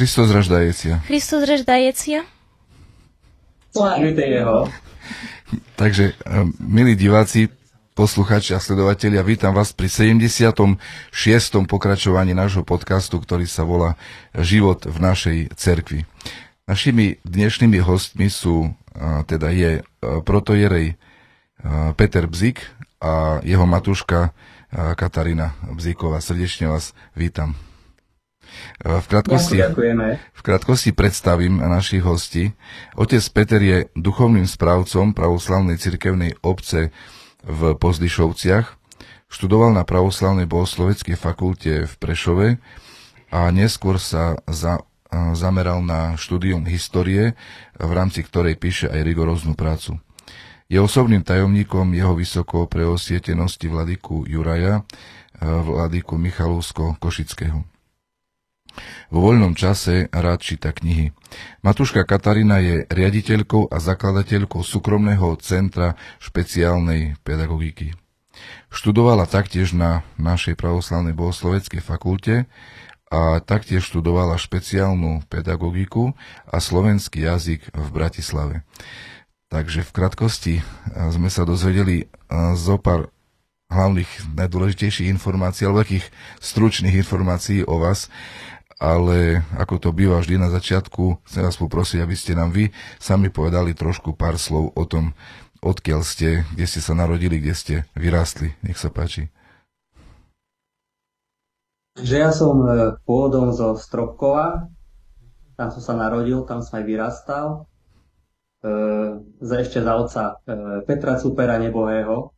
Hristos raždajecia. Hristos raždajecia. Slávite jeho. Takže, eh, milí diváci, posluchači a sledovatelia, vítam vás pri 76. pokračovaní nášho podcastu, ktorý sa volá Život v našej cerkvi. Našimi dnešnými hostmi sú, eh, teda je eh, protojerej Peter Bzik a jeho matuška Katarína Bzíková. Srdečne vás vítam. V krátkosti, v krátkosti predstavím našich hostí. Otec Peter je duchovným správcom pravoslavnej cirkevnej obce v Pozdyšovciach. Študoval na pravoslavnej bohosloveckej fakulte v Prešove a neskôr sa za, zameral na štúdium histórie, v rámci ktorej píše aj rigoróznu prácu. Je osobným tajomníkom jeho vysoko preosvietenosti vladyku Juraja, vladyku Michalovsko-Košického. Vo voľnom čase rád číta knihy. Matúška Katarína je riaditeľkou a zakladateľkou súkromného centra špeciálnej pedagogiky. Študovala taktiež na našej pravoslavnej bohosloveckej fakulte a taktiež študovala špeciálnu pedagogiku a slovenský jazyk v Bratislave. Takže v krátkosti sme sa dozvedeli zo pár hlavných najdôležitejších informácií alebo takých stručných informácií o vás ale ako to býva vždy na začiatku, chcem vás poprosiť, aby ste nám vy sami povedali trošku pár slov o tom, odkiaľ ste, kde ste sa narodili, kde ste vyrástli. Nech sa páči. Že ja som e, pôvodom zo Stropkova, tam som sa narodil, tam som aj vyrastal. E, za ešte za otca e, Petra Cupera Nebohého,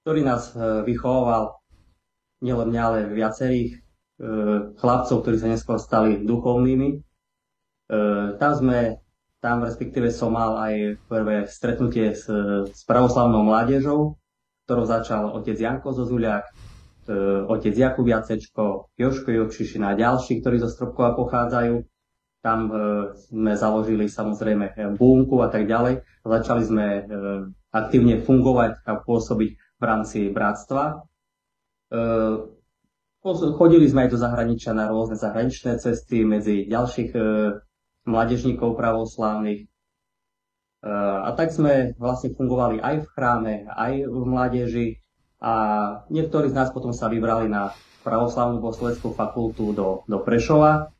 ktorý nás vychoval nielen mňa, ale viacerých E, chlapcov, ktorí sa neskôr stali duchovnými. E, tam sme, tam respektíve som mal aj prvé stretnutie s, s pravoslavnou mládežou, ktorou začal otec Janko Zozuliak, e, otec Jakub Jacečko, Joško Jokšišina a ďalší, ktorí zo Stropkova pochádzajú. Tam sme založili samozrejme búnku a tak ďalej. Začali sme aktívne fungovať a pôsobiť v rámci bratstva. Chodili sme aj do zahraničia na rôzne zahraničné cesty medzi ďalších e, mladežníkov pravoslávnych. E, a tak sme vlastne fungovali aj v chráme, aj v mládeži a niektorí z nás potom sa vybrali na pravoslavnú bohosloveckú fakultu do, do Prešova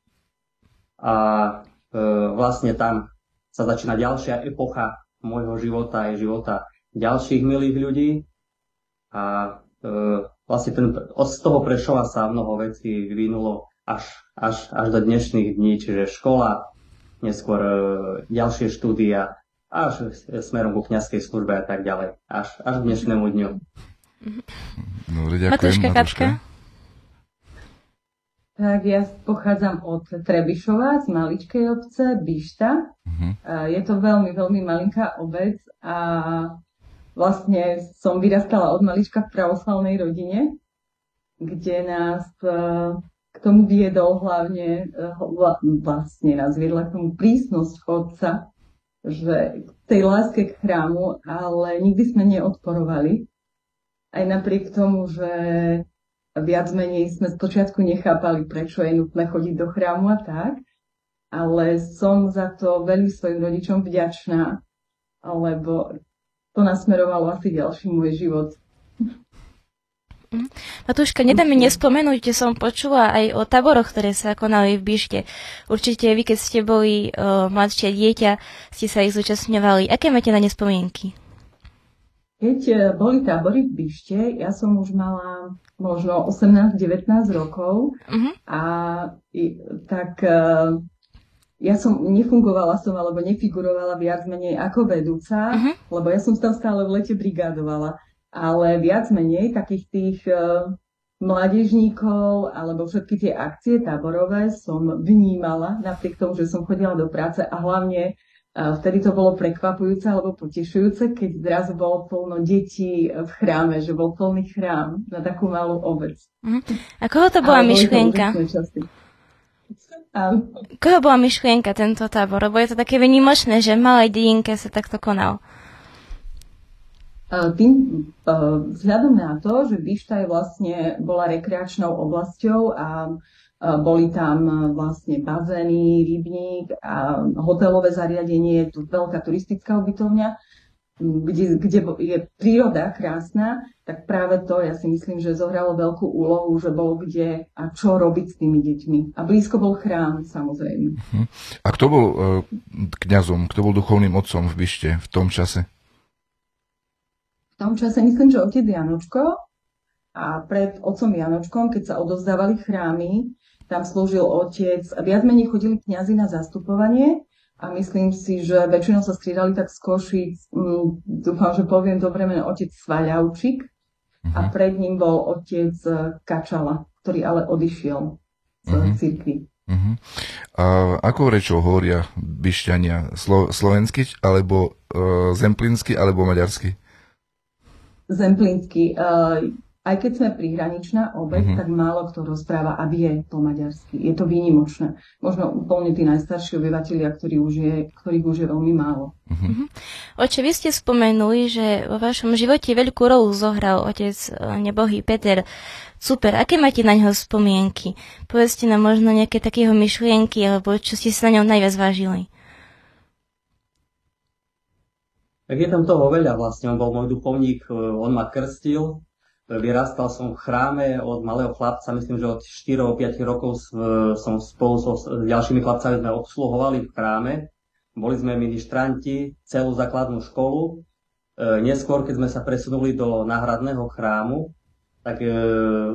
a e, vlastne tam sa začína ďalšia epocha môjho života aj života ďalších milých ľudí a vlastne ten, z toho Prešova sa mnoho vecí vyvinulo až, až, až do dnešných dní, čiže škola, neskôr e, ďalšie štúdia, až smerom ku kniazkej službe a tak ďalej, až, až k dnešnému dňu. Dobre, ďakujem. Matúška Kačka. Tak ja pochádzam od Trebišova, z maličkej obce, Bišta. Uh-huh. Je to veľmi, veľmi malinká obec a vlastne som vyrastala od malička v pravoslavnej rodine, kde nás e, k tomu viedol hlavne, e, vlastne nás viedla k tomu prísnosť chodca, že k tej láske k chrámu, ale nikdy sme neodporovali. Aj napriek tomu, že viac menej sme spočiatku nechápali, prečo je nutné chodiť do chrámu a tak, ale som za to veľmi svojim rodičom vďačná, lebo to nasmerovalo asi ďalší môj život. Mhm. Matúška, nedá mi nespomenúť, že som počula aj o táboroch, ktoré sa konali v Bište. Určite vy, keď ste boli uh, mladšie dieťa, ste sa ich zúčastňovali. Aké máte na ne spomienky? Keď e, boli tábory v Bište, ja som už mala možno 18-19 rokov uh-huh. a tak uh, ja som nefungovala som alebo nefigurovala viac menej ako vedúca, uh-huh. lebo ja som tam stále v lete brigádovala. Ale viac menej takých tých uh, mládežníkov alebo všetky tie akcie táborové som vnímala napriek tomu, že som chodila do práce a hlavne uh, vtedy to bolo prekvapujúce alebo potešujúce, keď zrazu bolo plno detí v chráme, že bol plný chrám na takú malú obec. Uh-huh. A koho to bola myšlienka? Koho bola myšlienka tento tábor? Lebo je to také vynimočné, že v malej dedinke sa takto konal. Tým vzhľadom na to, že Bišta je vlastne bola rekreačnou oblasťou a boli tam vlastne bazény, rybník a hotelové zariadenie, je tu veľká turistická ubytovňa kde, kde je príroda krásna, tak práve to ja si myslím, že zohralo veľkú úlohu, že bolo kde a čo robiť s tými deťmi. A blízko bol chrám, samozrejme. Uh-huh. A kto bol uh, kňazom, kto bol duchovným otcom v Byšte v tom čase? V tom čase myslím, že otec Janočko a pred otcom Janočkom, keď sa odovzdávali chrámy, tam slúžil otec, viac menej chodili kňazi na zastupovanie a myslím si, že väčšinou sa striedali tak z Košic, um, dúfam, že poviem dobre meno, otec Svaľavčík uh-huh. a mhm. pred ním bol otec e, Kačala, ktorý ale odišiel z uh-huh. cirkvi. Uh-huh. A ako rečou hovoria byšťania? Slo- slovensky, alebo uh, zemplínsky, alebo maďarsky? Zemplínsky. Uh, aj keď sme prihraničná obec, mm-hmm. tak málo kto rozpráva a vie po maďarsky. Je to výnimočné. Možno úplne tí najstarší obyvateľia, ktorí už je, ktorých už je veľmi málo. Mm-hmm. Oče, vy ste spomenuli, že vo vašom živote veľkú rolu zohral otec eh, nebohý Peter. Super, aké máte na ňo spomienky? Povedzte nám možno nejaké takého myšlienky, alebo čo ste sa na ňom najviac vážili. Tak je tam toho veľa vlastne. On bol môj duchovník, eh, on ma krstil, Vyrastal som v chráme od malého chlapca, myslím, že od 4-5 rokov som spolu so ďalšími chlapcami sme obsluhovali v chráme. Boli sme ministranti celú základnú školu. E, neskôr, keď sme sa presunuli do náhradného chrámu, tak e,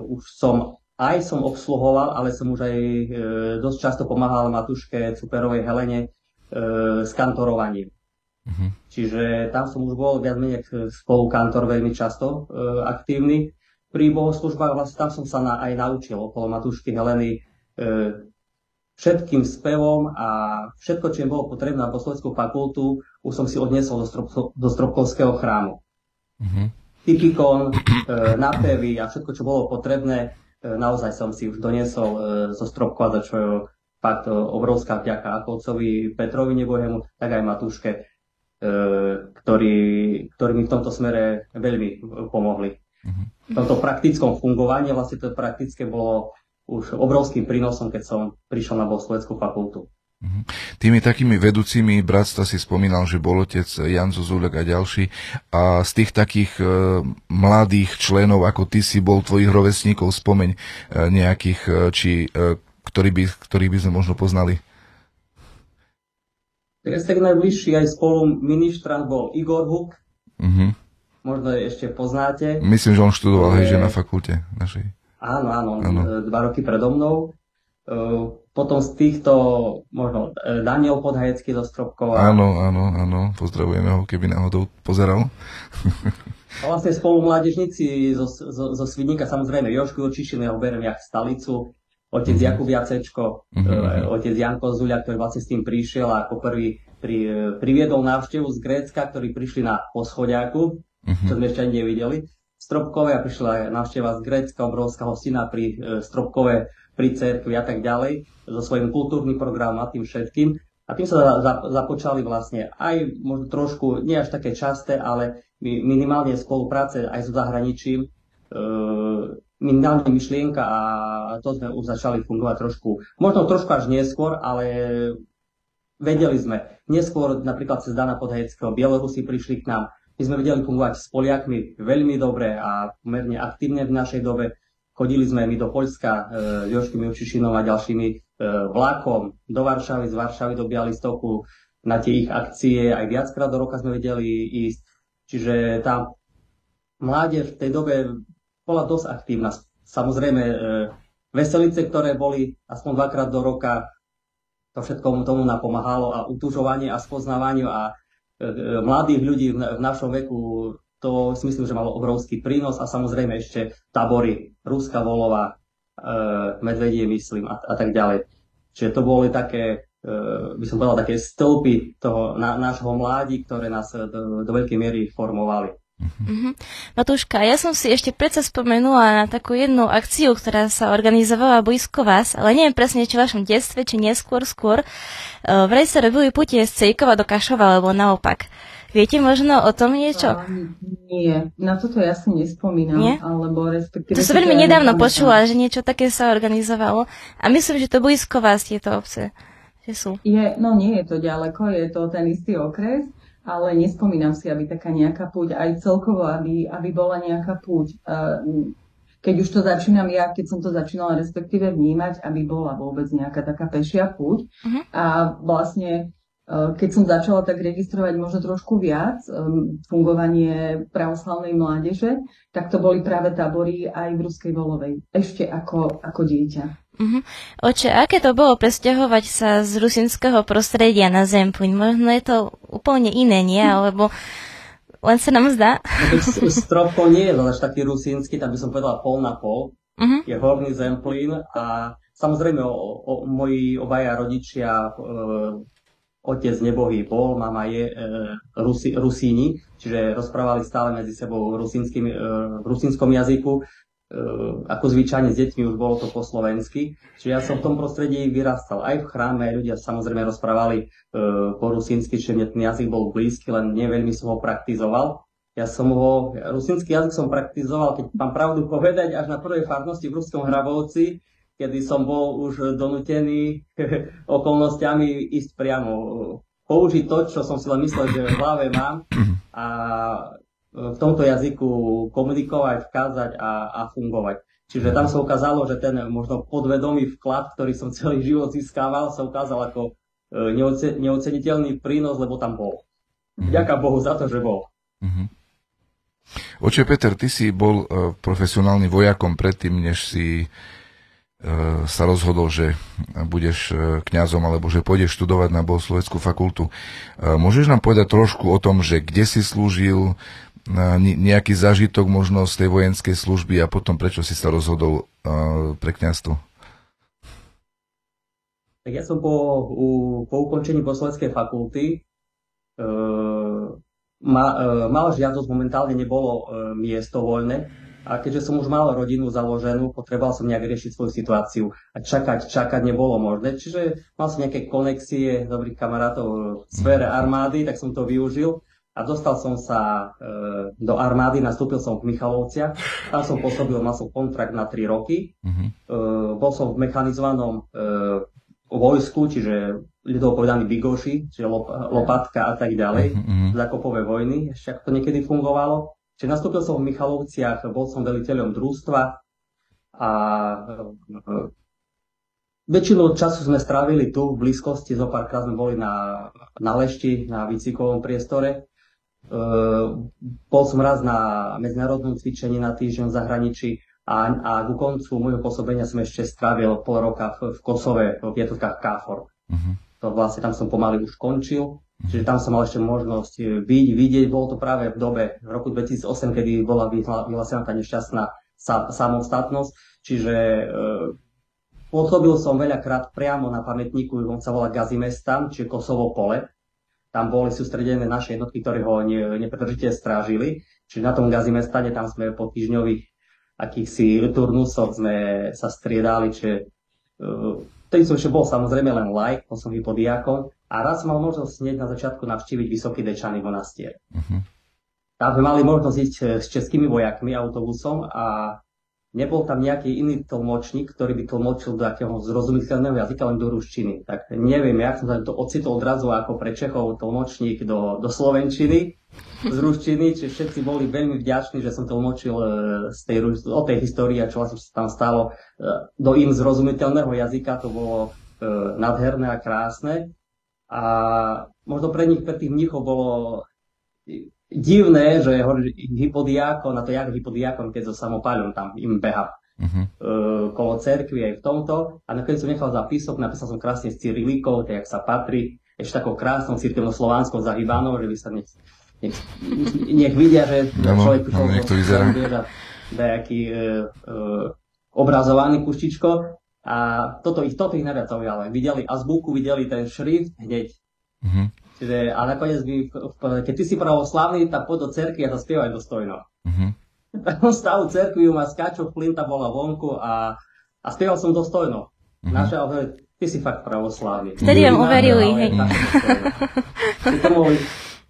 už som aj som obsluhoval, ale som už aj e, dosť často pomáhal Matuške Cuperovej Helene s kantorovaním. Uh-huh. Čiže tam som už bol viac menej spolukantor veľmi často e, aktívny. Pri bohoslužbách vlastne tam som sa na, aj naučil okolo Matúšky Heleny e, všetkým spevom a všetko, čo im bolo potrebné na posledskú fakultu, už som si odniesol do, strop, do Stropkovského chrámu. Uh-huh. Typikon, e, napevy a všetko, čo bolo potrebné, e, naozaj som si už doniesol e, zo Stropkova, za čo je fakt e, obrovská vďaka ako otcovi Petrovi Nebohému, tak aj Matúške ktorí, ktorí mi v tomto smere veľmi pomohli. V tomto praktickom fungovaní vlastne to praktické bolo už obrovským prínosom, keď som prišiel na bohosloveckú fakultu. Tými takými vedúcimi bratstva si spomínal, že bol otec Jan Zuzulek a ďalší. A z tých takých e, mladých členov, ako ty si bol, tvojich rovesníkov, spomeň e, nejakých, e, či, e, ktorý by, ktorých by sme možno poznali. Tak najbližší aj spolu ministrant bol Igor Huk. Uh-huh. Možno ešte poznáte. Myslím, že on študoval, hej, že na fakulte našej. Áno, áno, áno, e, dva roky predo mnou. E, potom z týchto, možno e, Daniel Podhajecký zo Stropkova. Áno, áno, áno, pozdravujeme ho, keby náhodou pozeral. A vlastne spolu mládežníci zo, zo, zo Svidníka, samozrejme Jošku Očišin, ho berem jak stalicu, otec mm-hmm. Jakub Jacečko, mm-hmm. otec Janko Zulia, ktorý vlastne s tým prišiel a ako prvý pri, e, priviedol návštevu z Grécka, ktorí prišli na poschodiaku, mm-hmm. čo sme ešte ani nevideli. Stropkové a prišla návšteva z Grécka, obrovská hostina pri e, Stropkové, pri cerkvi a tak ďalej, so svojím kultúrnym programom a tým všetkým. A tým sa započali vlastne aj možno trošku, nie až také časté, ale minimálne spolupráce aj so zahraničím, e, minimálne myšlienka a to sme už začali fungovať trošku, možno trošku až neskôr, ale vedeli sme. Neskôr napríklad cez Dana Podheckého Bielorusi prišli k nám. My sme vedeli fungovať s Poliakmi veľmi dobre a pomerne aktívne v našej dobe. Chodili sme my do Poľska e, Joškým Jučišinom a ďalšími e, vlakom do Varšavy, z Varšavy do Bialystoku na tie ich akcie. Aj viackrát do roka sme vedeli ísť. Čiže tá mládež v tej dobe bola dosť aktívna. Samozrejme, e, veselice, ktoré boli aspoň dvakrát do roka, to všetko tomu napomáhalo a utužovanie a spoznávaniu a e, e, mladých ľudí v, našom veku, to si myslím, že malo obrovský prínos a samozrejme ešte tabory, Ruska Volova, Medvedie myslím a, a tak ďalej. Čiže to boli také, by som povedal, také stĺpy toho nášho mládi, ktoré nás do, do veľkej miery formovali. Mm-hmm. Matúška, ja som si ešte predsa spomenula na takú jednu akciu, ktorá sa organizovala blízko vás, ale neviem presne, či v vašom detstve, či neskôr skôr. Uh, vraj sa robili putie z Cejkova do Kašova, alebo naopak. Viete možno o tom niečo? nie, na toto ja si nespomínam, nie? alebo respektíve... To som veľmi nedávno počula, že niečo také sa organizovalo a myslím, že to blízko vás tieto obce. Že sú. Je, no nie je to ďaleko, je to ten istý okres, ale nespomínam si, aby taká nejaká púť, aj celkovo, aby, aby bola nejaká púť. Keď už to začínam ja, keď som to začínala respektíve vnímať, aby bola vôbec nejaká taká pešia púť. Uh-huh. A vlastne Eh, keď som začala tak registrovať možno trošku viac um, fungovanie pravoslavnej mládeže, tak to boli práve tábory aj v Ruskej Volovej, ešte ako, ako dieťa. Uh-huh. Oče, aké to bolo presťahovať sa z rusinského prostredia na Zemplín? Možno je to úplne iné, nie? Alebo len sa nám zdá? No, Stropko nie je až taký rusínsky, tam by som povedala pol na pol. Uh-huh. Je horný Zemplín a samozrejme o, o, moji obaja rodičia e, otec nebohý bol, mama je e, Rusi, Rusíni, čiže rozprávali stále medzi sebou e, v rusínskom jazyku. E, ako zvyčajne s deťmi už bolo to po slovensky. Čiže ja som v tom prostredí vyrastal. Aj v chráme ľudia samozrejme rozprávali e, po rusínsky, čiže mne ten jazyk bol blízky, len neveľmi som ho praktizoval. Ja som ho, rusínsky jazyk som praktizoval, keď mám pravdu povedať, až na prvej farnosti v Ruskom Hrabovci, kedy som bol už donútený okolnostiami ísť priamo použiť to, čo som si len myslel, že v hlave mám a v tomto jazyku komunikovať, vkázať a, a fungovať. Čiže tam sa ukázalo, že ten možno podvedomý vklad, ktorý som celý život získával, sa ukázal ako e, neoceniteľný prínos, lebo tam bol. Ďaká Bohu za to, že bol. Uh-huh. Oče Peter, ty si bol uh, profesionálnym vojakom predtým, než si E, sa rozhodol, že budeš e, kňazom alebo že pôjdeš študovať na bohosloveckú fakultu. E, môžeš nám povedať trošku o tom, že kde si slúžil, nejaký zážitok možno z tej vojenskej služby a potom prečo si sa rozhodol pre kňazstvo? Tak ja som po, po ukončení posloveckej fakulty e, ma, e, mal žiadosť, momentálne nebolo e, miesto voľné, a keďže som už mal rodinu založenú, potreboval som nejak riešiť svoju situáciu a čakať, čakať nebolo možné. Čiže mal som nejaké konexie dobrých kamarátov v sfére armády, tak som to využil a dostal som sa e, do armády, nastúpil som v Michalovciach, tam som pôsobil, mal som kontrakt na 3 roky, uh-huh. e, bol som v mechanizovanom e, vojsku, čiže ľudovo povedaný bigoši, čiže lop, lopatka a tak ďalej, uh-huh. zakopové vojny, ešte ako to niekedy fungovalo. Čiže nastúpil som v Michalovciach, bol som veliteľom družstva a e, väčšinu času sme strávili tu v blízkosti, zo párkrát sme boli na, na lešti, na výcvikovom priestore. E, bol som raz na medzinárodnom cvičení na týždeň v zahraničí a, a ku koncu môjho pôsobenia som ešte strávil pol roka v, v Kosove, v jednotkách KFOR. Uh-huh. To vlastne tam som pomaly už končil. Čiže tam som mal ešte možnosť e, byť, vidieť. Bolo to práve v dobe, v roku 2008, kedy bola vyhlásená tá nešťastná samostatnosť. Čiže e, pôsobil som veľakrát priamo na pamätníku, on sa volá Gazimestan, čiže Kosovo pole. Tam boli sústredené naše jednotky, ktoré ho ne, nepretržite strážili. Čiže na tom Gazimestane tam sme po týždňových akýchsi turnusoch sme sa striedali, čiže e, Vtedy som ešte bol samozrejme len like, bol som hypodiakon a raz som mal možnosť hneď na začiatku navštíviť Vysoký Dečaný monastier. Uh-huh. Tam sme mali možnosť ísť eh, s českými vojakmi autobusom a nebol tam nejaký iný tlmočník, ktorý by tlmočil do akého zrozumiteľného jazyka, len do ruštiny. Tak neviem, jak som sa to ocitol odrazu ako pre Čechov tlmočník do, do Slovenčiny z ruštiny, čiže všetci boli veľmi vďační, že som tlmočil e, z tej, o tej histórii a čo vlastne sa tam stalo e, do im zrozumiteľného jazyka, to bolo e, nádherné a krásne. A možno pre nich, pre tých mnichov bolo divné, že hypodiákon, na to jak hypodiákon, keď so samopáľom tam im beha uh-huh. uh, kolo cerkvy aj v tomto. A nakoniec som nechal zapisok, napísal som krásne s cyrilikou, tak jak sa patrí, ešte takou krásnou cirkevno-slovanskou zahybanou, že by sa nech, nech, nech vidia, že no, človek no, to vyzerá. Nejaký uh, uh, obrazovaný kuštičko. A toto ich, toto ich najviac zaujalo. Videli azbuku, videli ten šrift hneď. Uh-huh. Čiže, a nakoniec by, keď ty si pravoslavný, tak poď do cerky a zaspievaj dostojno. Uh-huh. Stav cerkvi ma skáču, flinta bola vonku a, a spieval som dostojno. Uh-huh. Naša, ty si fakt pravoslavný. Vtedy vám uverili, hej.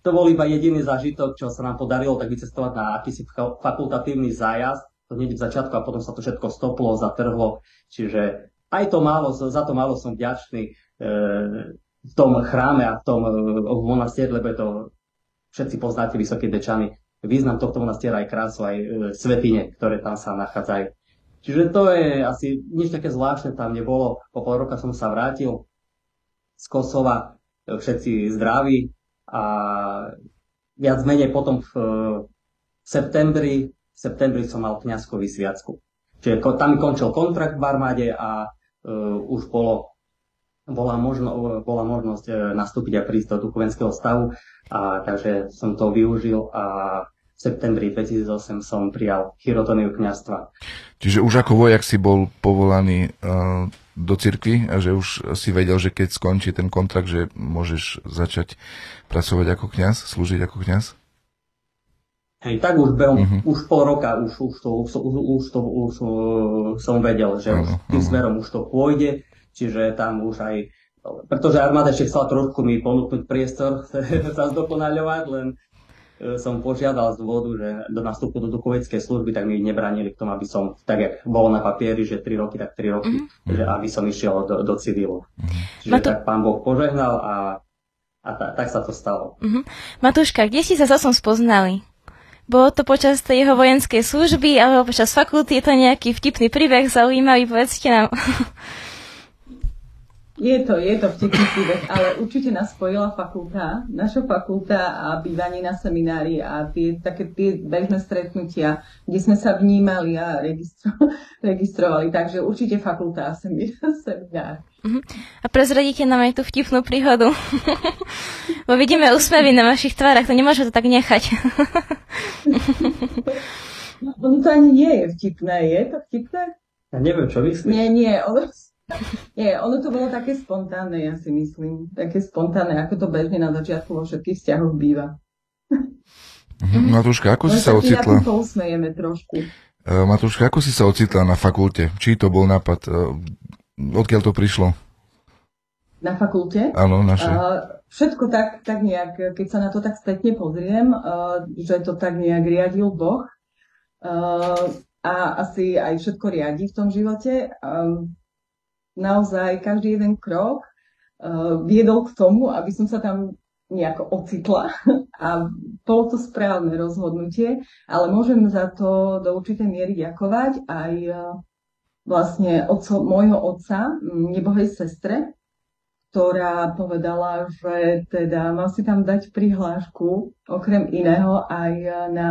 To bol iba jediný zážitok, čo sa nám podarilo tak vycestovať na akýsi fakultatívny zájazd. To hneď v začiatku a potom sa to všetko stoplo, zatrhlo. Čiže aj to málo, za to málo som vďačný e, v tom chráme a v tom e, v monastieri, lebo je to, všetci poznáte Vysoké Dečany, význam tohto monastiera aj krásu, aj e, svetine, ktoré tam sa nachádzajú. Čiže to je asi nič také zvláštne tam nebolo. Po pol roka som sa vrátil z Kosova, e, všetci zdraví, a viac menej potom v, septembri, v septembri som mal kniazkový sviacku. Čiže tam končil kontrakt v armáde a uh, už bolo, bola, možno, bola možnosť uh, nastúpiť a prísť do duchovenského stavu. A, takže som to využil a v septembri 2008 som prijal chirotoniu kniazstva. Čiže už ako vojak si bol povolaný uh, do cirkvi a že už si vedel, že keď skončí ten kontrakt, že môžeš začať pracovať ako kňaz, slúžiť ako kňaz? Hej, tak už, behom, uh-huh. už pol roka už, už, to, už, už, už, to, už som vedel, že uh-huh. tým smerom už to pôjde, čiže tam už aj pretože armáda ešte chcela trošku mi ponúknuť priestor sa zdokonaľovať, len E, som požiadal z dôvodu, že do nastupu do duchoveckej služby, tak mi nebranili k tomu, aby som, tak jak bolo na papieri, že 3 roky, tak 3 roky, mm-hmm. že aby som išiel do, do civilu. Mm-hmm. Čiže to... tak pán Boh požehnal a, a ta, tak sa to stalo. Mm-hmm. Matúška, kde ste sa zase spoznali? Bolo to počas tej jeho vojenskej služby, alebo počas fakulty? Je to nejaký vtipný príbeh, zaujímavý? Povedzte nám. Je to, je to vtipný príbeh, ale určite nás spojila fakulta, naša fakulta a bývanie na seminári a tie, také tie bežné stretnutia, kde sme sa vnímali a registro, registrovali. Takže určite fakulta a seminár. Uh-huh. A prezradíte nám aj tú vtipnú príhodu. Bo vidíme úsmevy na vašich tvárach, to nemôže to tak nechať. no, to ani nie je vtipné, je to vtipné? Ja neviem, čo myslíš. Nie, nie, ono nie, ono to bolo také spontánne, ja si myslím. Také spontánne, ako to bežne na začiatku vo všetkých vzťahoch býva. Mhm. Matúška, ako si sa ocitla? Pousmejeme trošku. Uh, Matúška, ako si sa ocitla na fakulte? Či to bol nápad? Uh, odkiaľ to prišlo? Na fakulte? Áno, naše. Uh, všetko tak, tak nejak, keď sa na to tak spätne pozriem, že to tak nejak riadil Boh a asi aj všetko riadi v tom živote. Naozaj každý jeden krok uh, viedol k tomu, aby som sa tam nejako ocitla. A bolo to správne rozhodnutie, ale môžem za to do určitej miery ďakovať aj uh, vlastne otco, môjho otca, nebohej sestre, ktorá povedala, že teda mám si tam dať prihlášku okrem iného aj na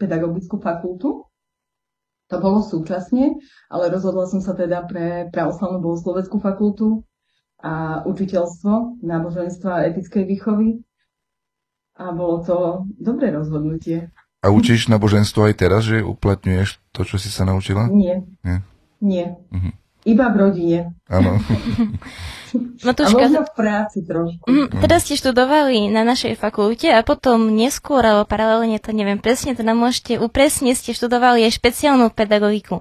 pedagogickú fakultu to bolo súčasne, ale rozhodla som sa teda pre pravoslavnú bohosloveckú fakultu a učiteľstvo náboženstva a etickej výchovy. A bolo to dobré rozhodnutie. A učíš náboženstvo aj teraz, že uplatňuješ to, čo si sa naučila? Nie. Nie. Nie. Uh-huh. Iba v rodine. Áno. Matúška, a možno v práci trošku. Mm, teda ste študovali na našej fakulte a potom neskôr, alebo paralelne, to neviem presne, teda môžete upresne, ste študovali aj špeciálnu pedagogiku.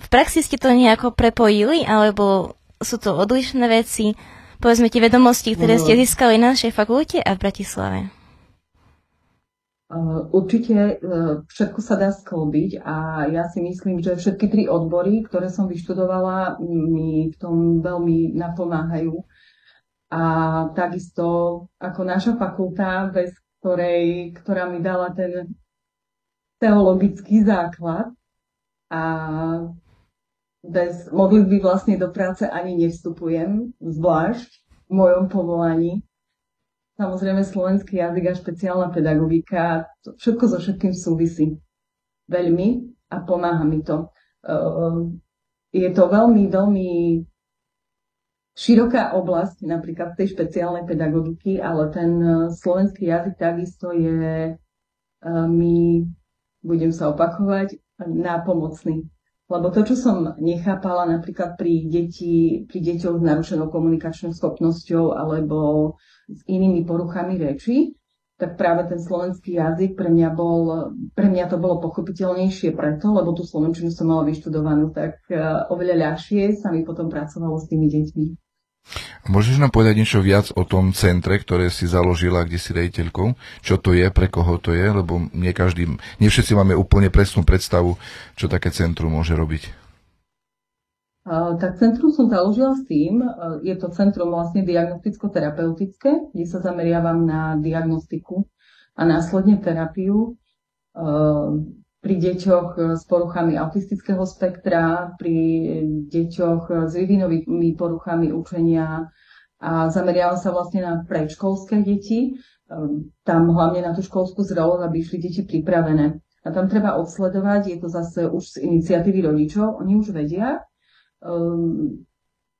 V praxi ste to nejako prepojili, alebo sú to odlišné veci? Povedzme tie vedomosti, ktoré ste získali na našej fakulte a v Bratislave. Určite e, všetko sa dá sklbiť a ja si myslím, že všetky tri odbory, ktoré som vyštudovala, mi v tom veľmi napomáhajú. A takisto ako naša fakulta, bez ktorej, ktorá mi dala ten teologický základ a bez modlitby vlastne do práce ani nevstupujem, zvlášť v mojom povolaní. Samozrejme slovenský jazyk a špeciálna pedagogika, to všetko so všetkým súvisí. Veľmi a pomáha mi to. Je to veľmi, veľmi široká oblasť, napríklad tej špeciálnej pedagogiky, ale ten slovenský jazyk takisto je, mi, budem sa opakovať, nápomocný. Lebo to, čo som nechápala napríklad pri, deti, pri deťoch s narušenou komunikačnou schopnosťou alebo s inými poruchami reči, tak práve ten slovenský jazyk pre mňa, bol, pre mňa to bolo pochopiteľnejšie preto, lebo tú slovenčinu som mala vyštudovanú, tak e, oveľa ľahšie sa mi potom pracovalo s tými deťmi. Môžeš nám povedať niečo viac o tom centre, ktoré si založila, kde si rejiteľkou? Čo to je, pre koho to je? Lebo nie každý, nie všetci máme úplne presnú predstavu, čo také centrum môže robiť. Tak centrum som založila s tým, je to centrum vlastne diagnosticko-terapeutické, kde sa zameriavam na diagnostiku a následne terapiu pri deťoch s poruchami autistického spektra, pri deťoch s vývinovými poruchami učenia a zameriavam sa vlastne na predškolské deti, tam hlavne na tú školskú zrelosť, aby išli deti pripravené. A tam treba odsledovať, je to zase už z iniciatívy rodičov, oni už vedia, um,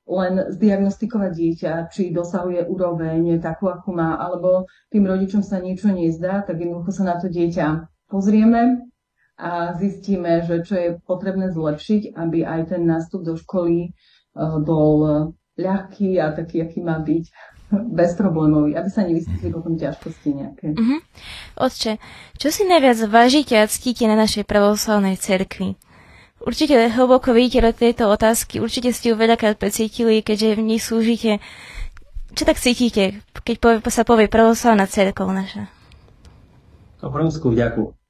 len zdiagnostikovať dieťa, či dosahuje úroveň takú, akú má, alebo tým rodičom sa niečo nezdá, tak jednoducho sa na to dieťa pozrieme, a zistíme, že čo je potrebné zlepšiť, aby aj ten nástup do školy e, bol ľahký a taký, aký má byť bezproblémový, aby sa nevyskytli potom ťažkosti nejaké. Uh-huh. Otče, čo si najviac vážite a ctíte na našej pravoslavnej cerkvi? Určite hlboko vidíte do tejto otázky, určite ste ju veľakrát precítili, keďže v nej slúžite. Čo tak cítite, keď povie, sa povie pravoslavná cerkov naša? Obrovskú vďaku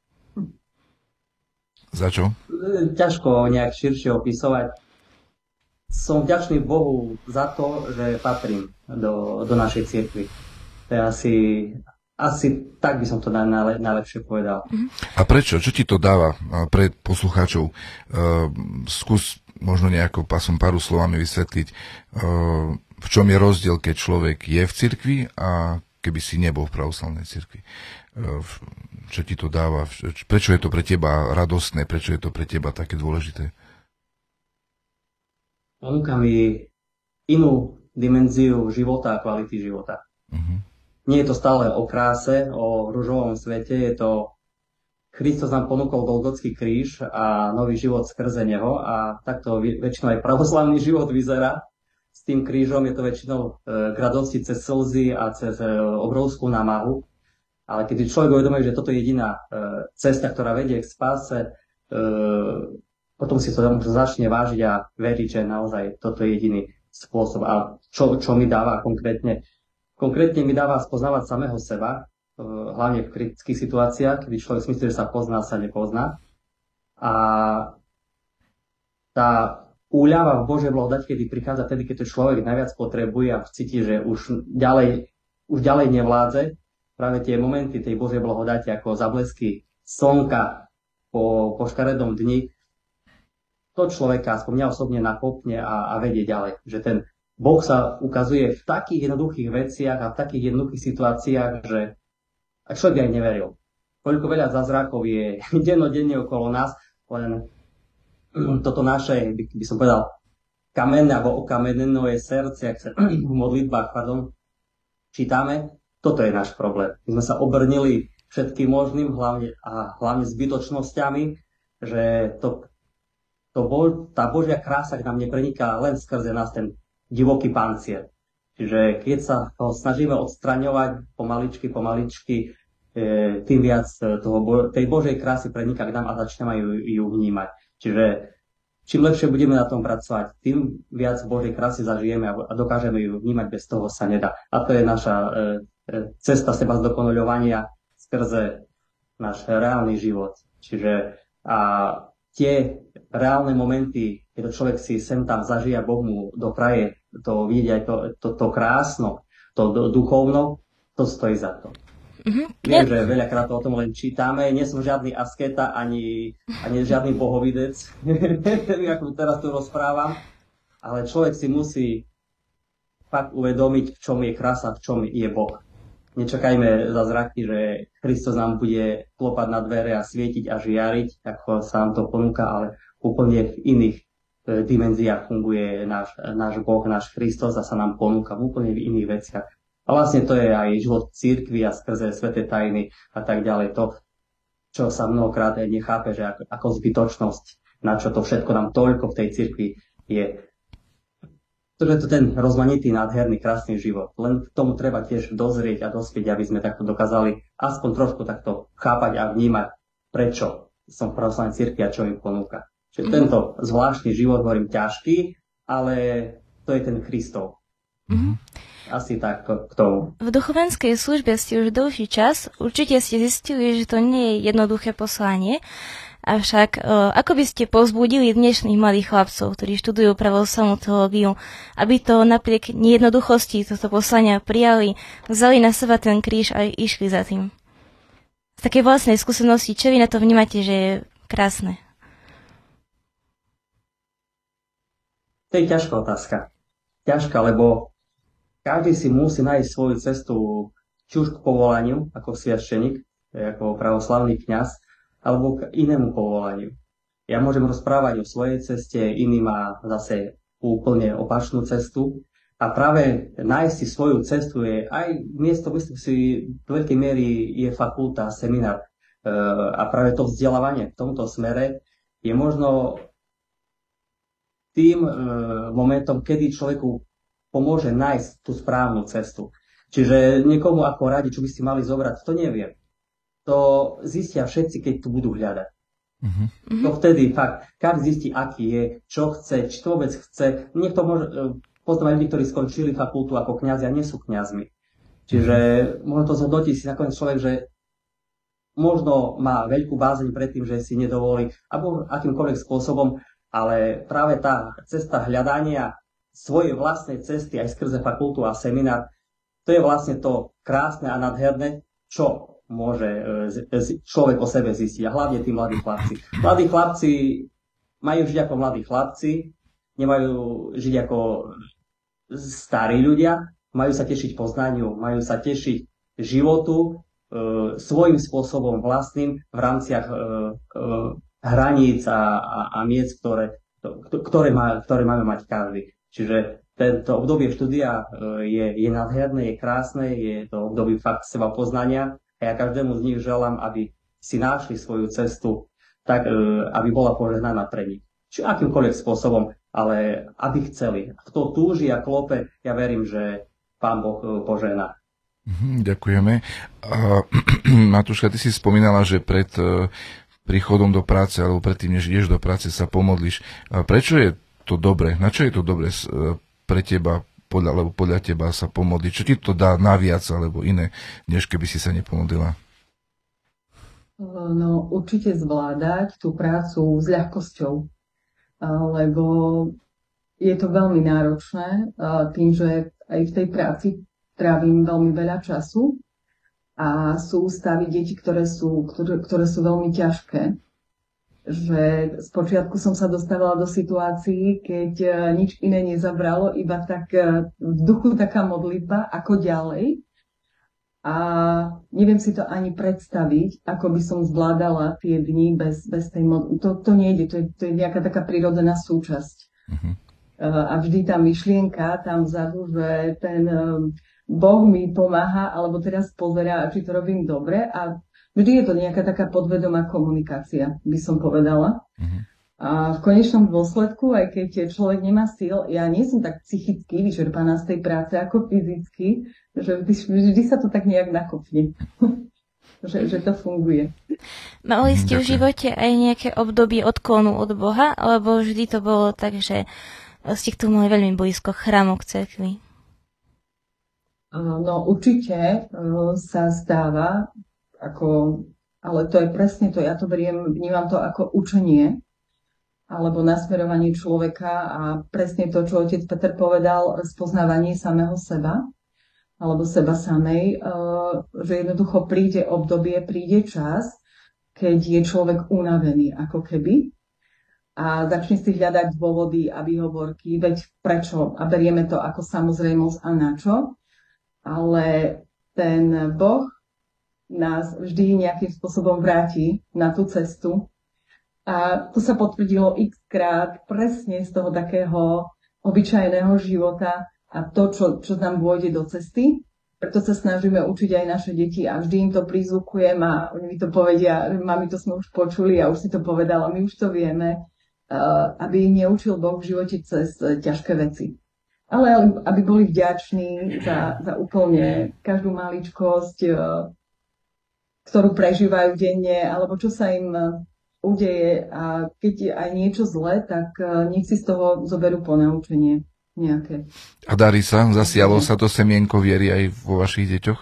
za čo? Ťažko nejak širšie opisovať. Som vďačný Bohu za to, že patrím do, do našej cirkvi. To je asi, asi tak by som to najle, najlepšie povedal. A prečo? Čo ti to dáva pre poslucháčov? Uh, skús možno nejako pasom paru slovami vysvetliť, uh, v čom je rozdiel, keď človek je v cirkvi a keby si nebol v pravoslavnej cirkvi. Uh, čo ti to dáva? Prečo je to pre teba radostné? Prečo je to pre teba také dôležité? Ponúka mi inú dimenziu života a kvality života. Uh-huh. Nie je to stále o kráse, o ružovom svete, je to Kristus nám ponúkol Golgotský kríž a nový život skrze neho a takto väčšinou aj pravoslavný život vyzerá. S tým krížom je to väčšinou e, k radosti cez slzy a cez e, obrovskú námahu. Ale keď človek uvedomuje, že toto je jediná e, cesta, ktorá vedie k spáse, e, potom si to začne vážiť a veriť, že naozaj toto je jediný spôsob. A čo, čo mi dáva konkrétne? Konkrétne mi dáva spoznávať samého seba, e, hlavne v kritických situáciách, kedy človek si myslí, že sa pozná, sa nepozná. A tá úľava v Bože blahodať, kedy prichádza tedy, keď to človek najviac potrebuje a cíti, že už ďalej, už ďalej nevládze, práve tie momenty tej Božej blahodati ako zablesky slnka po, po škaredom dni, to človeka, aspoň mňa osobne nakopne a, a vedie ďalej. Že ten Boh sa ukazuje v takých jednoduchých veciach a v takých jednoduchých situáciách, že ak človek aj neveril. Koľko veľa zázrakov je dennodenne okolo nás, len toto naše, by, som povedal, kamenné alebo okamenené srdce, ak sa v modlitbách, pardon, čítame, toto je náš problém. My sme sa obrnili všetkým možným, hlavne, a hlavne zbytočnosťami, že to, to bo, tá Božia krása k nám nepreniká len skrze nás ten divoký pancier. Čiže keď sa ho snažíme odstraňovať pomaličky, pomaličky, e, tým viac toho, tej Božej krásy preniká k nám a začneme ju, ju vnímať. Čiže čím lepšie budeme na tom pracovať, tým viac Božej krásy zažijeme a dokážeme ju vnímať, bez toho sa nedá. A to je naša e, cesta seba zdokonaľovania skrze náš reálny život. Čiže a tie reálne momenty, keď človek si sem tam zažija, Boh mu dopraje to vidieť to, to, to krásno, to duchovno, to stojí za to. Mm-hmm. Viem, že veľakrát o tom len čítame, nie som žiadny asketa, ani, ani žiadny bohovidec, ako teraz tu rozprávam, ale človek si musí fakt uvedomiť, v čom je krása, v čom je Boh nečakajme za zraky, že Kristus nám bude klopať na dvere a svietiť a žiariť, ako sa nám to ponúka, ale úplne v iných e, dimenziách funguje náš, náš Boh, náš Kristus a sa nám ponúka v úplne v iných veciach. A vlastne to je aj život církvy a skrze sveté tajny a tak ďalej. To, čo sa mnohokrát nechápe, že ako, ako zbytočnosť, na čo to všetko nám toľko v tej cirkvi je to je to ten rozmanitý, nádherný, krásny život. Len k tomu treba tiež dozrieť a dospieť, aby sme takto dokázali aspoň trošku takto chápať a vnímať, prečo som v pravoslavnej cirkvi a čo im ponúka. Čiže mm-hmm. tento zvláštny život, hovorím, ťažký, ale to je ten Kristov. Mm-hmm. Asi tak k tomu. V duchovenskej službe ste už dlhší čas. Určite ste zistili, že to nie je jednoduché poslanie. Avšak, uh, ako by ste povzbudili dnešných mladých chlapcov, ktorí študujú pravoslavnú teológiu, aby to napriek nejednoduchosti toto poslania prijali, vzali na seba ten kríž a išli za tým? Z takej vlastnej skúsenosti, čo vy na to vnímate, že je krásne? To je ťažká otázka. Ťažká, lebo každý si musí nájsť svoju cestu či už k povolaniu ako sviaštenik, ako pravoslavný kňaz, alebo k inému povolaniu. Ja môžem rozprávať o svojej ceste, iný má zase úplne opačnú cestu. A práve nájsť si svoju cestu je aj miesto, myslím si, do veľkej miery je fakulta, seminár. E, a práve to vzdelávanie v tomto smere je možno tým e, momentom, kedy človeku pomôže nájsť tú správnu cestu. Čiže niekomu ako radi, čo by si mali zobrať, to neviem. To zistia všetci, keď tu budú hľadať. Uh-huh. To vtedy fakt, každý zistí, aký je, čo chce, či to vôbec chce. Niekto môže, e, poznám ľudí, ktorí skončili fakultu ako kňazi a nie sú kňazmi. Čiže uh-huh. možno to zhodnotí si nakoniec človek, že možno má veľkú bázeň pred tým, že si nedovolí, alebo akýmkoľvek spôsobom, ale práve tá cesta hľadania svojej vlastnej cesty aj skrze fakultu a seminár, to je vlastne to krásne a nadherné, čo môže e, človek o sebe zistiť. A hlavne tí mladí chlapci. Mladí chlapci majú žiť ako mladí chlapci, nemajú žiť ako starí ľudia, majú sa tešiť poznaniu, majú sa tešiť životu e, svojím spôsobom vlastným v rámciach e, e, hraníc a, a, a miest, ktoré, ktoré, má, ktoré máme mať každý. Čiže tento obdobie štúdia e, je, je nádherné, je krásne, je to obdobie fakt seba poznania a ja každému z nich želám, aby si našli svoju cestu tak, e, aby bola požehnaná pre nich. Či akýmkoľvek spôsobom, ale aby chceli. Kto túži a klope, ja verím, že Pán Boh e, požehná. Mhm, ďakujeme. Matúška, ty si spomínala, že pred príchodom do práce alebo predtým, než ideš do práce, sa pomodliš. Prečo je to dobre? Na čo je to dobre e, pre teba, podľa, alebo podľa teba sa pomodliť? Čo ti to dá naviac alebo iné, než keby si sa nepomodlila? No určite zvládať tú prácu s ľahkosťou, lebo je to veľmi náročné tým, že aj v tej práci trávim veľmi veľa času a sú stavy deti, ktoré sú, ktoré, ktoré sú veľmi ťažké že spočiatku som sa dostávala do situácií, keď e, nič iné nezabralo, iba tak e, v duchu taká modlitba, ako ďalej. A neviem si to ani predstaviť, ako by som zvládala tie dni bez, bez tej modlitby. To, to nejde, to je, to je nejaká taká prírodzená súčasť. Uh-huh. A vždy tá myšlienka tam vzadu, že ten Boh mi pomáha, alebo teraz pozerá, či to robím dobre a Vždy je to nejaká taká podvedomá komunikácia, by som povedala. Uh-huh. A v konečnom dôsledku, aj keď človek nemá síl, ja nie som tak psychicky vyčerpaná z tej práce ako fyzicky, že vždy, vždy sa to tak nejak nakopne. že, že to funguje. Mali ste v živote aj nejaké obdobie odklonu od Boha, alebo vždy to bolo tak, že ste k tomu mali veľmi blízko chrámu k cerkvi? No určite sa stáva, ako, ale to je presne to, ja to beriem, vnímam to ako učenie, alebo nasmerovanie človeka a presne to, čo otec Peter povedal, spoznávanie samého seba, alebo seba samej, eh, že jednoducho príde obdobie, príde čas, keď je človek unavený, ako keby, a začne si hľadať dôvody a výhovorky, veď prečo, a berieme to ako samozrejmosť a na čo, ale ten Boh nás vždy nejakým spôsobom vráti na tú cestu. A to sa potvrdilo x krát presne z toho takého obyčajného života a to, čo, čo nám vôjde do cesty. Preto sa snažíme učiť aj naše deti a vždy im to prizvukujem a oni mi to povedia, mami, to sme už počuli a už si to povedala, my už to vieme, aby ich neučil Boh v živote cez ťažké veci. Ale aby boli vďační za, za úplne každú maličkosť, ktorú prežívajú denne, alebo čo sa im e, udeje a keď je aj niečo zlé, tak e, nech si z toho zoberú ponaučenie. nejaké. A darí sa? Zasialo sa to semienko viery aj vo vašich deťoch?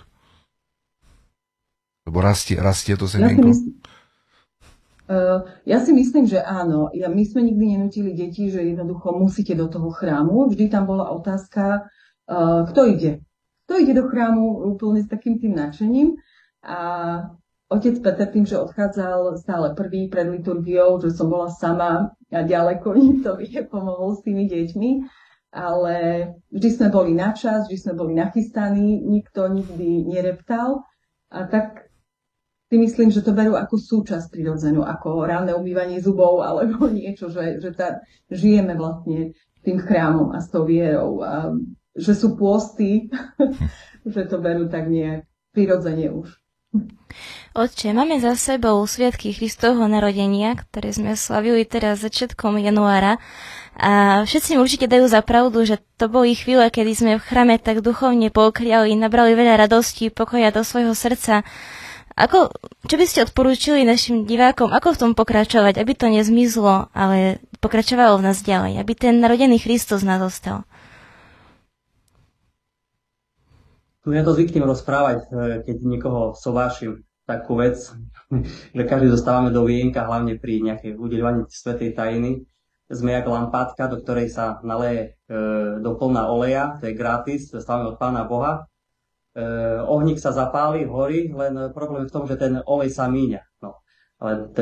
Lebo rastie, rastie to semienko? Ja si, myslím, uh, ja si myslím, že áno. Ja, my sme nikdy nenutili deti, že jednoducho musíte do toho chrámu. Vždy tam bola otázka, uh, kto ide. Kto ide do chrámu úplne s takým tým nadšením. A otec Peter tým, že odchádzal stále prvý pred liturgiou, že som bola sama a ďaleko, nikto mi nepomohol s tými deťmi, ale vždy sme boli na čas, vždy sme boli nachystaní, nikto nikdy nereptal a tak si myslím, že to berú ako súčasť prirodzenú, ako ranné umývanie zubov alebo niečo, že, že tá, žijeme vlastne tým chrámom a s tou vierou. A že sú pôsty, že to berú tak nejak prirodzene už. Otče, máme za sebou Sviatky Kristovho narodenia, ktoré sme slavili teraz začiatkom januára. A všetci mi určite dajú za pravdu, že to boli chvíle, kedy sme v chrame tak duchovne pokriali, nabrali veľa radosti, pokoja do svojho srdca. Ako, čo by ste odporúčili našim divákom, ako v tom pokračovať, aby to nezmizlo, ale pokračovalo v nás ďalej, aby ten narodený Kristus nás ostal? Tu ja to zvyknem rozprávať, e, keď niekoho sovášim takú vec, že každý zostávame do vienka, hlavne pri nejakej udeľovaní svetej tajiny. Sme jak lampátka, do ktorej sa naleje e, do plná oleja, to je gratis, dostávame od Pána Boha Eh, ohník sa zapáli, horí, len problém je v tom, že ten olej sa míňa. No. Ale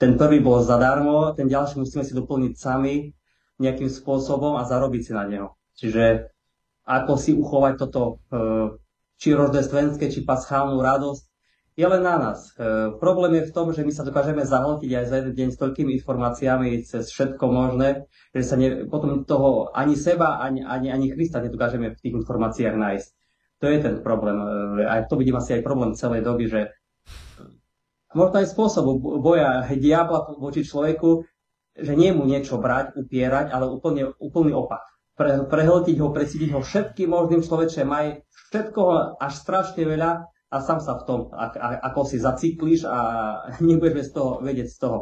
ten prvý bol zadarmo, ten ďalší musíme si doplniť sami nejakým spôsobom a zarobiť si na neho. Čiže ako si uchovať toto, eh, či roždestvenské, či paschálnu radosť, je len na nás. E, problém je v tom, že my sa dokážeme zahltiť aj za jeden deň s toľkými informáciami cez všetko možné, že sa ne, potom toho ani seba, ani, ani, ani Krista nedokážeme v tých informáciách nájsť. To je ten problém. E, aj to vidím asi aj problém celej doby, že možno aj spôsob boja diabla voči človeku, že nie mu niečo brať, upierať, ale úplne, úplný opak. Pre, prehltiť ho, presídiť ho všetkým možným človečem, aj všetkoho až strašne veľa a sám sa v tom, ako si zaciklíš a nebudeš z toho vedieť z toho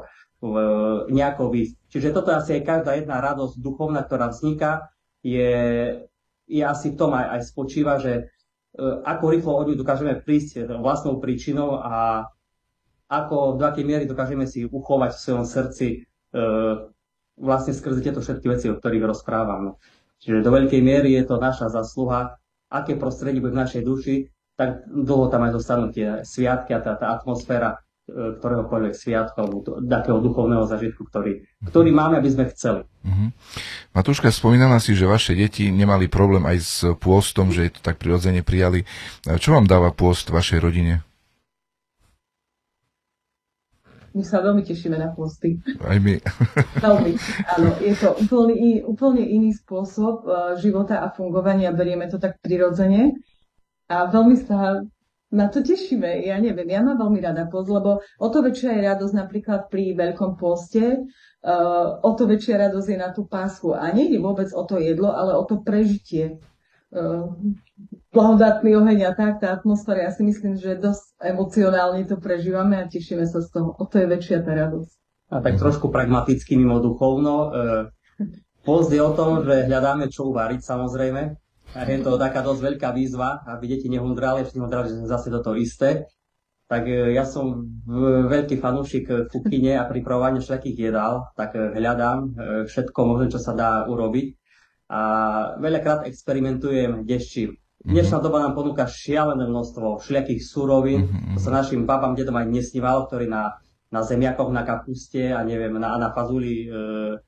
nejako výsť. Čiže toto je asi aj každá jedna radosť duchovná, ktorá vzniká, je, je asi v tom aj, aj spočíva, že E, ako rýchlo od ňu dokážeme prísť vlastnou príčinou a ako, do akej miery dokážeme si uchovať v svojom srdci e, vlastne skrze tieto všetky veci, o ktorých rozprávam. No. Čiže do veľkej miery je to naša zasluha, aké prostredie bude v našej duši, tak dlho tam aj zostanú tie sviatky a tá, tá atmosféra E, ktoréhokoľvek sviatku alebo takého duchovného zažitku, ktorý, ktorý máme, aby sme chceli. Uh-huh. Matúška, spomínala si, že vaše deti nemali problém aj s pôstom, že to tak prirodzene prijali. Čo vám dáva pôst vašej rodine? My sa veľmi tešíme na pôsty. Aj my. veľmi, áno. Je to úplne, úplne iný spôsob uh, života a fungovania. Berieme to tak prirodzene. A veľmi sa na to tešíme. Ja neviem, ja mám veľmi rada post, lebo o to väčšia je radosť napríklad pri Veľkom poste, uh, o to väčšia radosť je na tú pásku. A nie je vôbec o to jedlo, ale o to prežitie. Uh, blahodátny oheň a tak, tá atmosféra, ja si myslím, že dosť emocionálne to prežívame a tešíme sa z toho. O to je väčšia tá radosť. A tak trošku pragmaticky mimo duchovno. Uh, post je o tom, že hľadáme čo uvariť samozrejme, a je to taká dosť veľká výzva, aby deti nehundrali, ešte nehundrali, že zase do toho isté. Tak e, ja som veľký fanúšik kuchyne a pripravovania všetkých jedál, tak e, hľadám e, všetko možné, čo sa dá urobiť. A veľakrát experimentujem deščím. Mhm. Dnešná doba nám ponúka šialené množstvo všelijakých súrovín, mm-hmm. to sa našim babám, dedom aj nesnívalo, ktorí na, na zemiakoch, na kapuste a neviem, na, na fazuli e,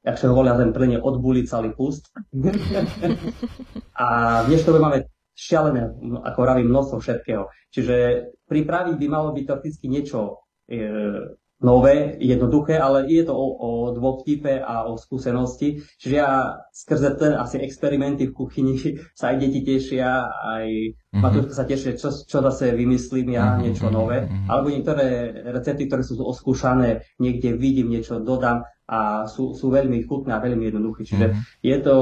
jak sa hovoria ten plne odbuli celý pust. a v dnešnej máme šialené, ako hovorím, množstvo všetkého. Čiže pripraviť by malo byť prakticky niečo e, nové, jednoduché, ale je to o, o dôvtipe a o skúsenosti. Čiže ja skrze ten asi experimenty v kuchyni sa aj deti tešia, aj mm-hmm. Matúška sa teší, čo, čo zase vymyslím ja, mm-hmm. niečo nové. Mm-hmm. Alebo niektoré recepty, ktoré sú oskúšané, niekde vidím, niečo dodám a sú, sú veľmi chutné a veľmi jednoduché. Čiže mm-hmm. je to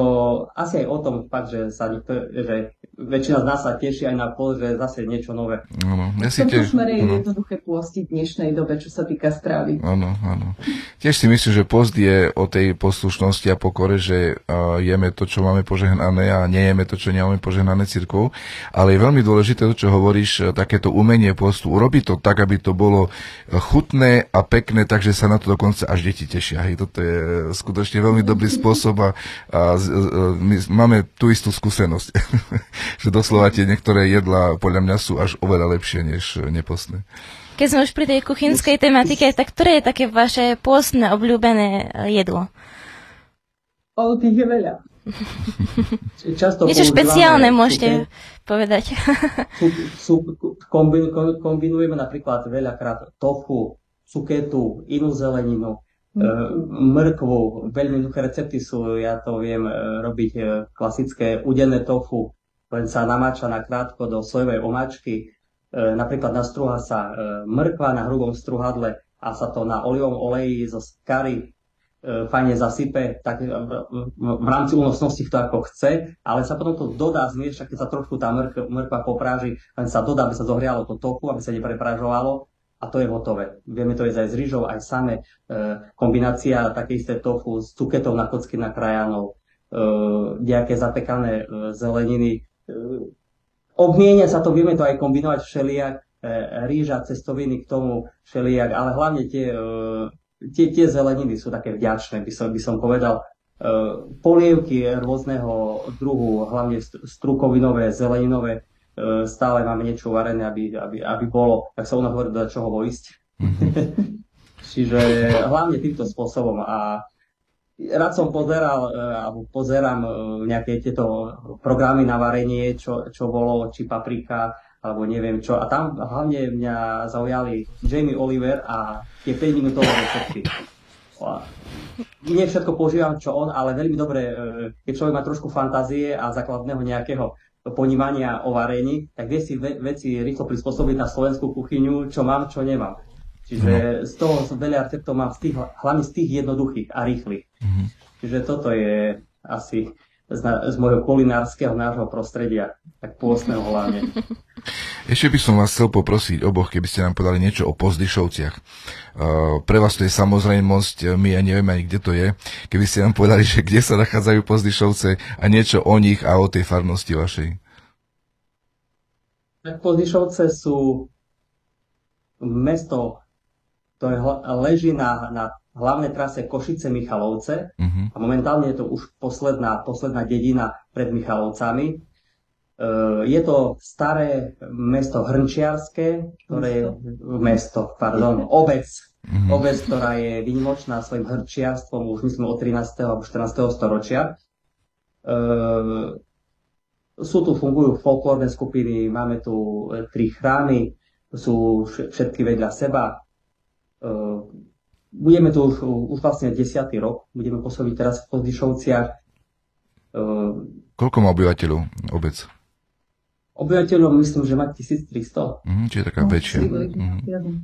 asi aj o tom fakt, že, sa že väčšina z nás sa teší aj na pol, že zase niečo nové. Áno, ja si tiež, smere je jednoduché pôstiť v dnešnej dobe, čo sa týka stravy. Áno, áno. Tiež si myslím, že post je o tej poslušnosti a pokore, že uh, jeme to, čo máme požehnané a nejeme to, čo nemáme požehnané cirkvou. Ale je veľmi dôležité to, čo hovoríš, takéto umenie postu. Urobiť to tak, aby to bolo chutné a pekné, takže sa na to dokonca až deti tešia. Hej, toto je skutočne veľmi dobrý spôsob a, a, a my máme tú istú skúsenosť. že doslova tie niektoré jedlá podľa mňa sú až oveľa lepšie než nepostné. Keď sme už pri tej kuchynskej tematike, tak ktoré je také vaše pôstne obľúbené jedlo? O, tých je veľa. Často Niečo špeciálne môžete suke, povedať. Sú, kombin, kombinujeme napríklad veľakrát tofu, suketu, inú zeleninu. Mrkvu. Veľmi jednoduché recepty sú, ja to viem e, robiť e, klasické udené tofu, len sa namáča na krátko do sojovej omáčky, napríklad nastruha sa mrkva na hrubom struhadle a sa to na olivom oleji zo skary fajne zasype, tak v, rámci únosnosti to ako chce, ale sa potom to dodá zmieša, keď sa trošku tá mrk, mrkva popráži, len sa dodá, aby sa zohrialo to toku, aby sa neprepražovalo a to je hotové. Vieme to jesť aj s rýžou, aj same. E, kombinácia také isté tofu s cuketou na kocky nakrájanou, e, nejaké zapekané e, zeleniny, Obmienia sa to, vieme to aj kombinovať všelijak, e, rýža, cestoviny k tomu všelijak, ale hlavne tie, e, tie, tie zeleniny sú také vďačné, by som, by som povedal. E, polievky rôzneho druhu, hlavne strukovinové, zeleninové, stále máme niečo varené, aby, aby, aby bolo, tak sa nás hovorí, do čoho ísť. Mm-hmm. Čiže hlavne týmto spôsobom. A rád som pozeral, e, alebo pozerám e, nejaké tieto programy na varenie, čo, čo bolo, či paprika, alebo neviem čo. A tam hlavne mňa zaujali Jamie Oliver a tie 5 minútové recepty. Nie všetko používam, čo on, ale veľmi dobre, e, keď človek má trošku fantázie a základného nejakého ponímania o varení, tak vie si veci rýchlo prispôsobiť na slovenskú kuchyňu, čo mám, čo nemám. Čiže no. z toho veľa receptov mám z tých, hlavne z tých jednoduchých a rýchlych. Mm-hmm. Čiže toto je asi z, na, z môjho kulinárskeho nášho prostredia, tak pôstneho hlavne. Ešte by som vás chcel poprosiť oboch, keby ste nám podali niečo o Pozdyšovciach. Uh, pre vás to je samozrejmosť, my ja neviem ani kde to je. Keby ste nám povedali, že kde sa nachádzajú Pozdyšovce a niečo o nich a o tej farnosti vašej. Tak Pozdyšovce sú mesto ktoré leží na, na hlavnej trase Košice-Michalovce uh-huh. a momentálne je to už posledná, posledná dedina pred Michalovcami. Uh, je to staré mesto Hrnčiarske, ktoré je mesto, pardon, obec, uh-huh. obec, ktorá je vynimočná svojim hrčiarstvom už myslím od 13. alebo 14. storočia. Uh, sú tu, fungujú folklórne skupiny, máme tu tri chrámy, sú všetky vedľa seba, Ehm, budeme tu už, už vlastne desiatý rok, budeme pôsobiť teraz v Pozdišovciach. Ehm, Koľko má obyvateľov obec? Obyvateľov myslím, že má 1300. Mm, čiže taká no, väčšia. Mm-hmm.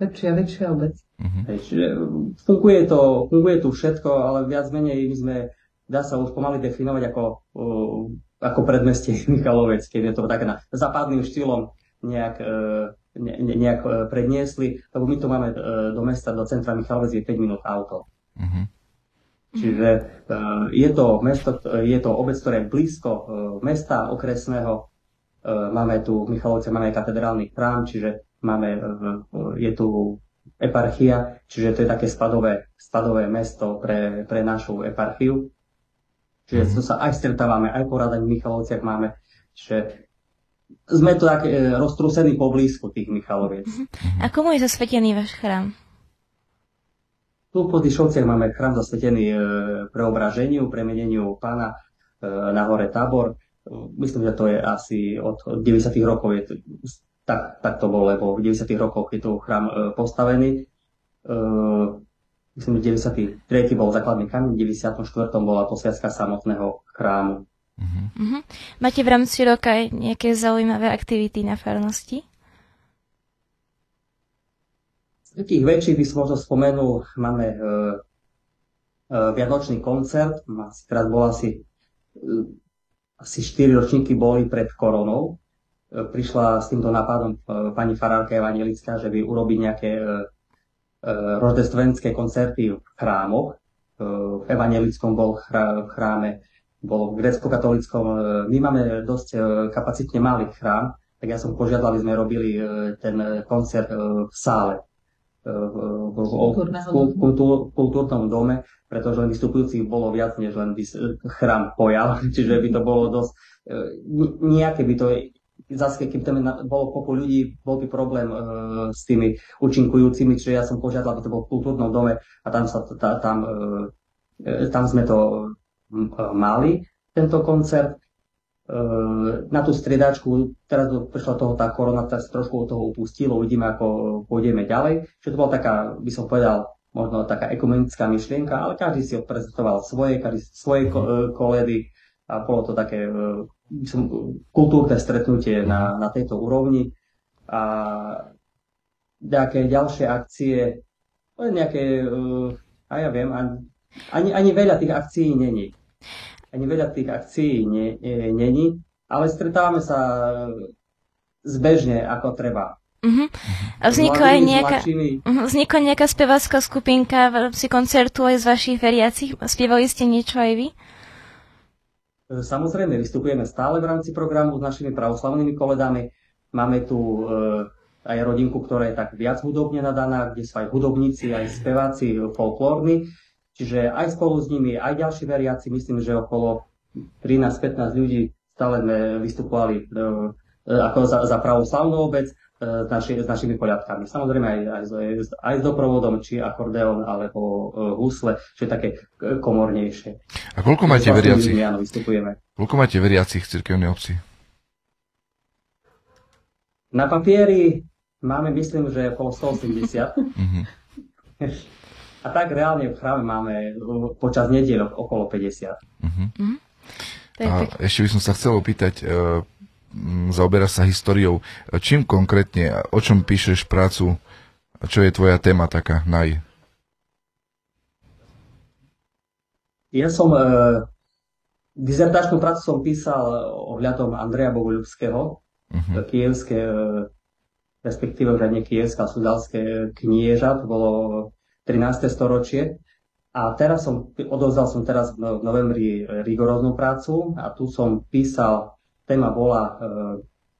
Väčšia, väčšia obec. Mm-hmm. Hej, čiže funguje, to, funguje tu všetko, ale viac menej my sme, dá sa už pomaly definovať ako, uh, ako predmestie Michalovec, keď je to tak na západným štýlom nejak uh, ne, ne, nejak e, predniesli, lebo my tu máme e, do mesta, do centra Michalovec je 5 minút auto. Uh-huh. Čiže uh, je to mesto, je to obec, ktoré je blízko mesta okresného. Máme tu v Michalovce máme katedrálny chrám, čiže máme, je tu eparchia, čiže to je také spadové, spadové mesto pre, pre našu eparchiu. Čiže to sa aj stretávame, aj poradať v Michalovciach máme. Čiže sme tu tak e, roztrúsení poblízku tých Michaloviec. Uh-huh. A komu je zasvetený váš chrám? Tu po Dyšovciach máme chrám zasvetený e, preobraženiu, premeneniu pána e, na hore Tábor. Myslím, že to je asi od, od 90. rokov je to, tak, tak to bolo, lebo v 90. rokoch je tu chrám e, postavený. E, myslím, že 93. bol základný kameň, v 94. bola posviacka samotného chrámu. Uh-huh. Uh-huh. Máte v rámci roka aj nejaké zaujímavé aktivity na farnosti? Z takých väčších by som možno spomenul, máme uh, uh, Vianočný koncert, teraz bol asi uh, asi 4 ročníky boli pred koronou. E, prišla s týmto nápadom pani Farárka Evangelická, že by urobiť nejaké roždestvenské koncerty v chrámoch. V evangelickom bol v chráme, bol v grecko-katolickom. My máme dosť kapacitne malý chrám, tak ja som požiadal, aby sme robili ten koncert v sále v, v, kultúrnom dome, pretože len vystupujúcich bolo viac, než len by chrám pojal, čiže by to bolo dosť, e, nejaké by to zase keď tam bolo kopu ľudí, bol by problém s tými účinkujúcimi, čiže ja som požiadal, aby to bolo v kultúrnom dome a tam, sa, tá, tam, tam sme to mali, tento koncert na tú striedačku, teraz prišla toho tá korona, teraz trošku od toho upustilo, uvidíme, ako pôjdeme ďalej. Čiže to bola taká, by som povedal, možno taká ekumenická myšlienka, ale každý si odprezentoval svoje, každý svoje koledy a bolo to také som, kultúrne stretnutie na, na tejto úrovni. A nejaké ďalšie akcie, nejaké, a ja viem, ani, ani veľa tých akcií není ani veľa tých akcií nie, nie, není, ale stretávame sa zbežne ako treba. Uh-huh. Vznikla aj nejaká, uh-huh. vznikla nejaká spevácká skupinka v rámci koncertu aj z vašich veriacich? Spievali ste niečo aj vy? E, samozrejme, vystupujeme stále v rámci programu s našimi pravoslavnými koledami. Máme tu e, aj rodinku, ktorá je tak viac hudobne nadaná, kde sú aj hudobníci, aj speváci folklórni. Čiže aj spolu s nimi, aj ďalší veriaci, myslím, že okolo 13-15 ľudí stále sme vystupovali e, e, ako za, za pravoslavnú obec e, s, naši, s našimi poliadkami. Samozrejme aj, aj, aj s doprovodom, či akordeón, alebo husle, čo je také komornejšie. A koľko máte veriacich? Áno, vystupujeme. Koľko máte veriacich v cirkevnej obci? Na papieri máme, myslím, že okolo 180. A tak reálne v chráme máme počas nedielok okolo 50. Uh-huh. Uh-huh. A ešte by som sa chcel opýtať, uh, zaoberá sa históriou. Čím konkrétne, o čom píšeš prácu, čo je tvoja téma taká naj? Ja som, uh, dizertačnú prácu som písal ohľadom Andreja Bogoľubského, uh-huh. kievské, uh, respektíve už nie kievské, sudalské knieža, to bolo 13. storočie. A teraz som, odovzdal som teraz v novembri rigoróznu prácu a tu som písal, téma bola e,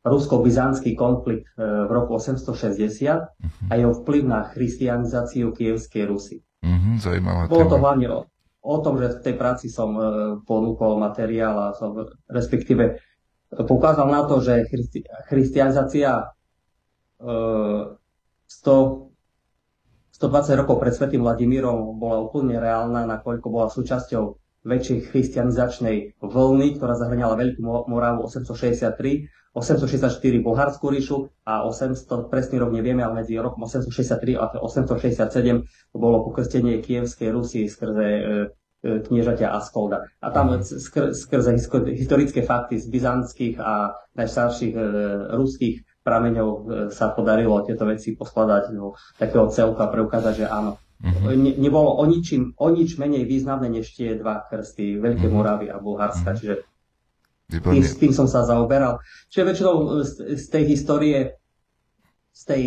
rusko-byzantský konflikt e, v roku 860 uh-huh. a jeho vplyv na christianizáciu Kievskej Rusy. Uh-huh, zaujímavá Bolo to hlavne o, o tom, že v tej práci som e, ponúkol materiál a som respektíve poukázal na to, že christi, christianizácia e, 100 120 rokov pred Svetým Vladimírom bola úplne reálna, nakoľko bola súčasťou väčšej christianizačnej vlny, ktorá zahrňala Veľkú Moravu 863, 864 Bulharskú ríšu a 800, presný rok nevieme, ale medzi rokom 863 a 867 bolo pokrstenie Kievskej Rusy skrze e, e, kniežatia Askolda. A tam skr- skrze historické fakty z byzantských a najstarších e, ruských prameňov e, sa podarilo tieto veci poskladať do takého celka a preukázať, že áno. Uh-huh. Ne, nebolo o, ničím, o nič menej významné než tie dva krsty, Veľké uh-huh. Moravy a Bulharska, uh-huh. čiže tým, s tým som sa zaoberal. Čiže väčšinou z, z tej histórie, z tej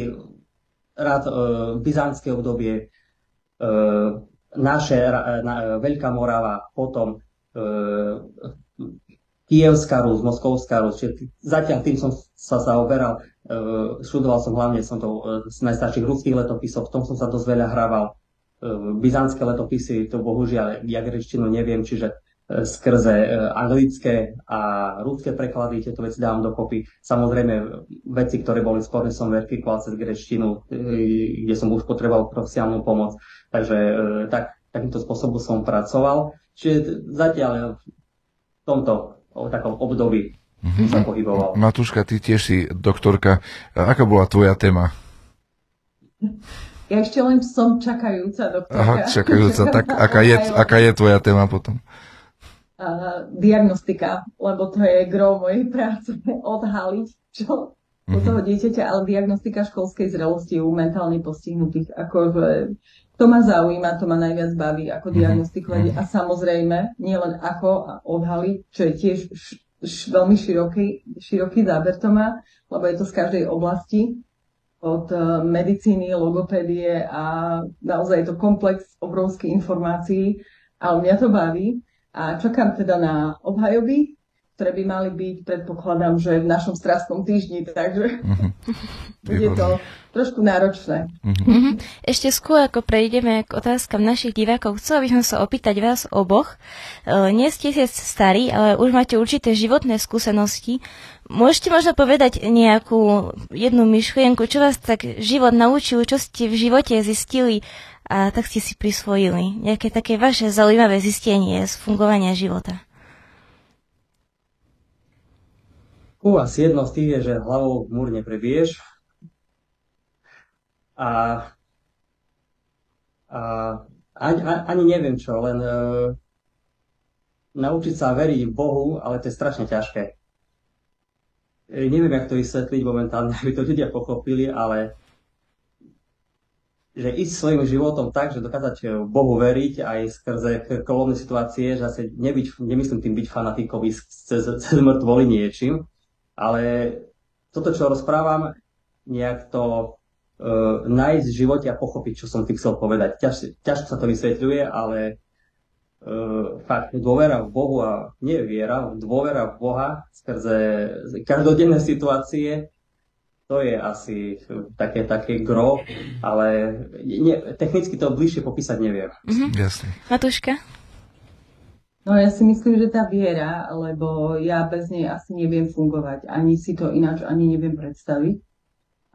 rád uh, byzantské obdobie, uh, naše, uh, na, Veľká Morava, potom uh, Kievská Rus, Moskovská Rus, čiže zatiaľ tým som sa zaoberal, uh, študoval som hlavne som to uh, z najstarších ruských letopisov, v tom som sa dosť veľa hrával. Uh, byzantské letopisy, to bohužiaľ ja grečtinu neviem, čiže skrze anglické a ruské preklady tieto veci dávam dokopy. Samozrejme, veci, ktoré boli sporné, som verifikoval cez grečtinu, kde som už potreboval profesionálnu pomoc. Takže tak, takýmto spôsobom som pracoval. Čiže zatiaľ v tomto o takom období mm-hmm. sa pohyboval. Matúška, ty tiež si doktorka. Aká bola tvoja téma? Ja ešte len som čakajúca doktorka. Aha, čakajúca. Tak aká je, aká je tvoja téma potom? Uh, diagnostika, lebo to je gro mojej práce, odhaliť, čo u toho mhm. dieťaťa, ale diagnostika školskej zrelosti u mentálne postihnutých. Akože to ma zaujíma, to ma najviac baví, ako mhm. diagnostikovať. Mm-hmm. A samozrejme, nielen ako odhaliť, čo je tiež veľmi široký, široký záber to má, lebo je to z každej oblasti, od e, medicíny, logopédie a naozaj je to komplex obrovských informácií, ale mňa to baví. A čakám teda na obhajoby, ktoré by mali byť, predpokladám, že v našom strastnom týždni, takže uh-huh. bude to trošku náročné. Uh-huh. Ešte skôr, ako prejdeme k otázkam našich divákov, chcela by som sa opýtať vás oboch. E, nie ste si starí, ale už máte určité životné skúsenosti. Môžete možno povedať nejakú jednu myšlienku, čo vás tak život naučil, čo ste v živote zistili a tak ste si prisvojili. Nejaké také vaše zaujímavé zistenie z fungovania života. U vás jedno z tých je, že hlavou múr neprebiješ. A, a ani, ani neviem čo, len uh, naučiť sa veriť Bohu, ale to je strašne ťažké. E, neviem, jak to vysvetliť momentálne, aby to ľudia pochopili, ale že ísť svojim životom tak, že dokázať Bohu veriť aj skrze kolovné situácie, že asi nebyť, nemyslím tým byť fanatikom cez, cez mŕtvoli niečím, ale toto, čo rozprávam, nejak to uh, nájsť v živote a pochopiť, čo som tým chcel povedať. Ťaž, ťažko sa to vysvetľuje, ale uh, fakt dôvera v Bohu a nie viera, dôvera v Boha skrze každodenné situácie, to je asi také, také gro, ale nie, technicky to bližšie popísať neviem. Mm-hmm. Jasne. Matúška? No ja si myslím, že tá viera, lebo ja bez nej asi neviem fungovať. Ani si to ináč ani neviem predstaviť.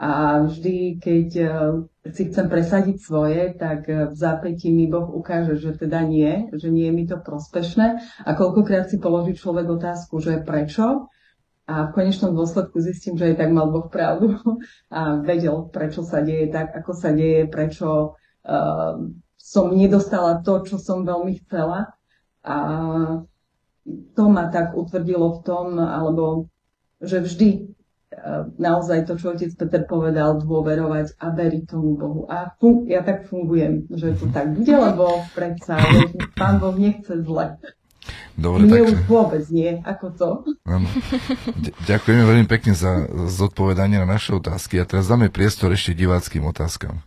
A vždy, keď eh, si chcem presadiť svoje, tak eh, v zápätí mi Boh ukáže, že teda nie, že nie je mi to prospešné. A koľkokrát si položí človek otázku, že prečo. A v konečnom dôsledku zistím, že aj tak mal Boh pravdu a vedel, prečo sa deje tak, ako sa deje, prečo uh, som nedostala to, čo som veľmi chcela. A to ma tak utvrdilo v tom, alebo že vždy e, naozaj to, čo otec Peter povedal, dôverovať a veriť tomu Bohu. A fun- ja tak fungujem, že to tak bude, lebo predsa pán Boh nechce zle. Dobre, Mne takže... už vôbec nie, ako to. Ano. Ďakujeme veľmi pekne za zodpovedanie na naše otázky a teraz dáme priestor ešte diváckým otázkam.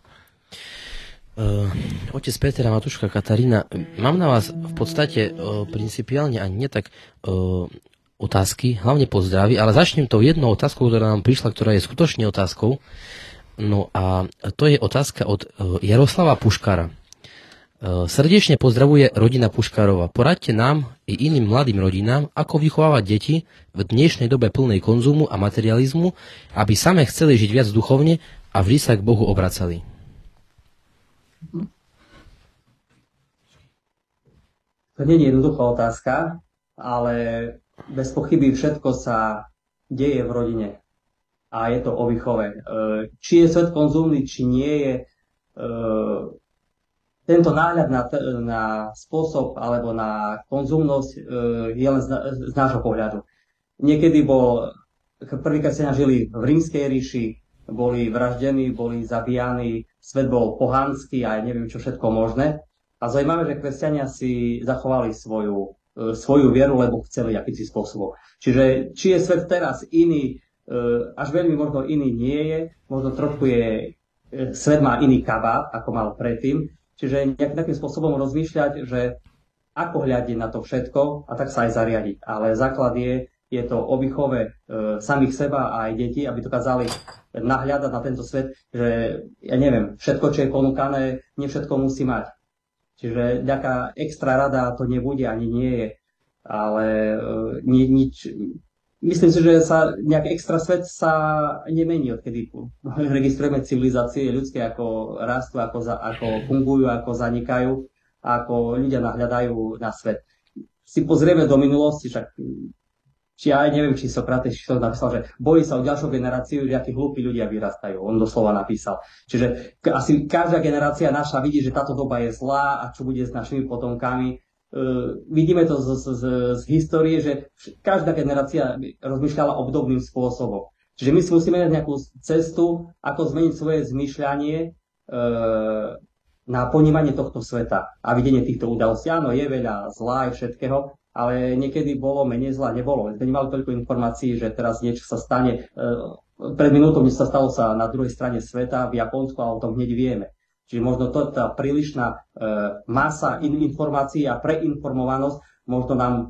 Uh, otec Peter a Matuška Katarína, mám na vás v podstate uh, principiálne ani nie tak uh, otázky, hlavne pozdravy, ale začnem tou jednou otázkou, ktorá nám prišla, ktorá je skutočne otázkou. No a to je otázka od Jaroslava Puškára. Uh, srdečne pozdravuje rodina Puškárova. Poradte nám i iným mladým rodinám, ako vychovávať deti v dnešnej dobe plnej konzumu a materializmu, aby same chceli žiť viac duchovne a vždy sa k Bohu obracali. To nie je jednoduchá otázka, ale bez pochyby všetko sa deje v rodine. A je to o výchove. E, či je svet konzumný, či nie je, e, tento náhľad na, na spôsob alebo na konzumnosť e, je len z, z nášho pohľadu. Niekedy bol, prvýkrát sa žili v rímskej ríši, boli vraždení, boli zabíjani, svet bol pohanský a neviem čo všetko možné. A zaujímavé, že kresťania si zachovali svoju, e, svoju vieru, lebo chceli akýsi spôsobom. Čiže či je svet teraz iný, e, až veľmi možno iný nie je, možno trochu je, e, svet má iný kabát, ako mal predtým. Čiže nejakým spôsobom rozmýšľať, že ako hľadiť na to všetko a tak sa aj zariadiť. Ale základ je, je to o výchove e, samých seba a aj detí, aby dokázali nahľadať na tento svet, že ja neviem, všetko, čo je ponúkané, nie všetko musí mať. Čiže nejaká extra rada to nebude, ani nie je. Ale uh, ni, nič, myslím si, že sa nejak extra svet sa nemení, odkedy registrujeme civilizácie ľudské, ako rastú, ako, za, ako fungujú, ako zanikajú, ako ľudia nahľadajú na svet. Si pozrieme do minulosti, však či aj neviem, či Sokrates či to napísal, že bojí sa o ďalšiu generáciu, že akí hlúpi ľudia vyrastajú. On doslova napísal. Čiže asi každá generácia naša vidí, že táto doba je zlá a čo bude s našimi potomkami. Uh, vidíme to z, z, z, z histórie, že každá generácia rozmýšľala obdobným spôsobom. Čiže my si musíme nájsť nejakú cestu, ako zmeniť svoje zmýšľanie uh, na ponímanie tohto sveta a videnie týchto udalostí. Áno, je veľa zlá aj všetkého, ale niekedy bolo menej zla, nebolo. Sme nemali toľko informácií, že teraz niečo sa stane. E, pred minútou sa stalo sa na druhej strane sveta, v Japonsku, a o tom hneď vieme. Čiže možno to, tá prílišná e, masa in, informácií a preinformovanosť možno nám e,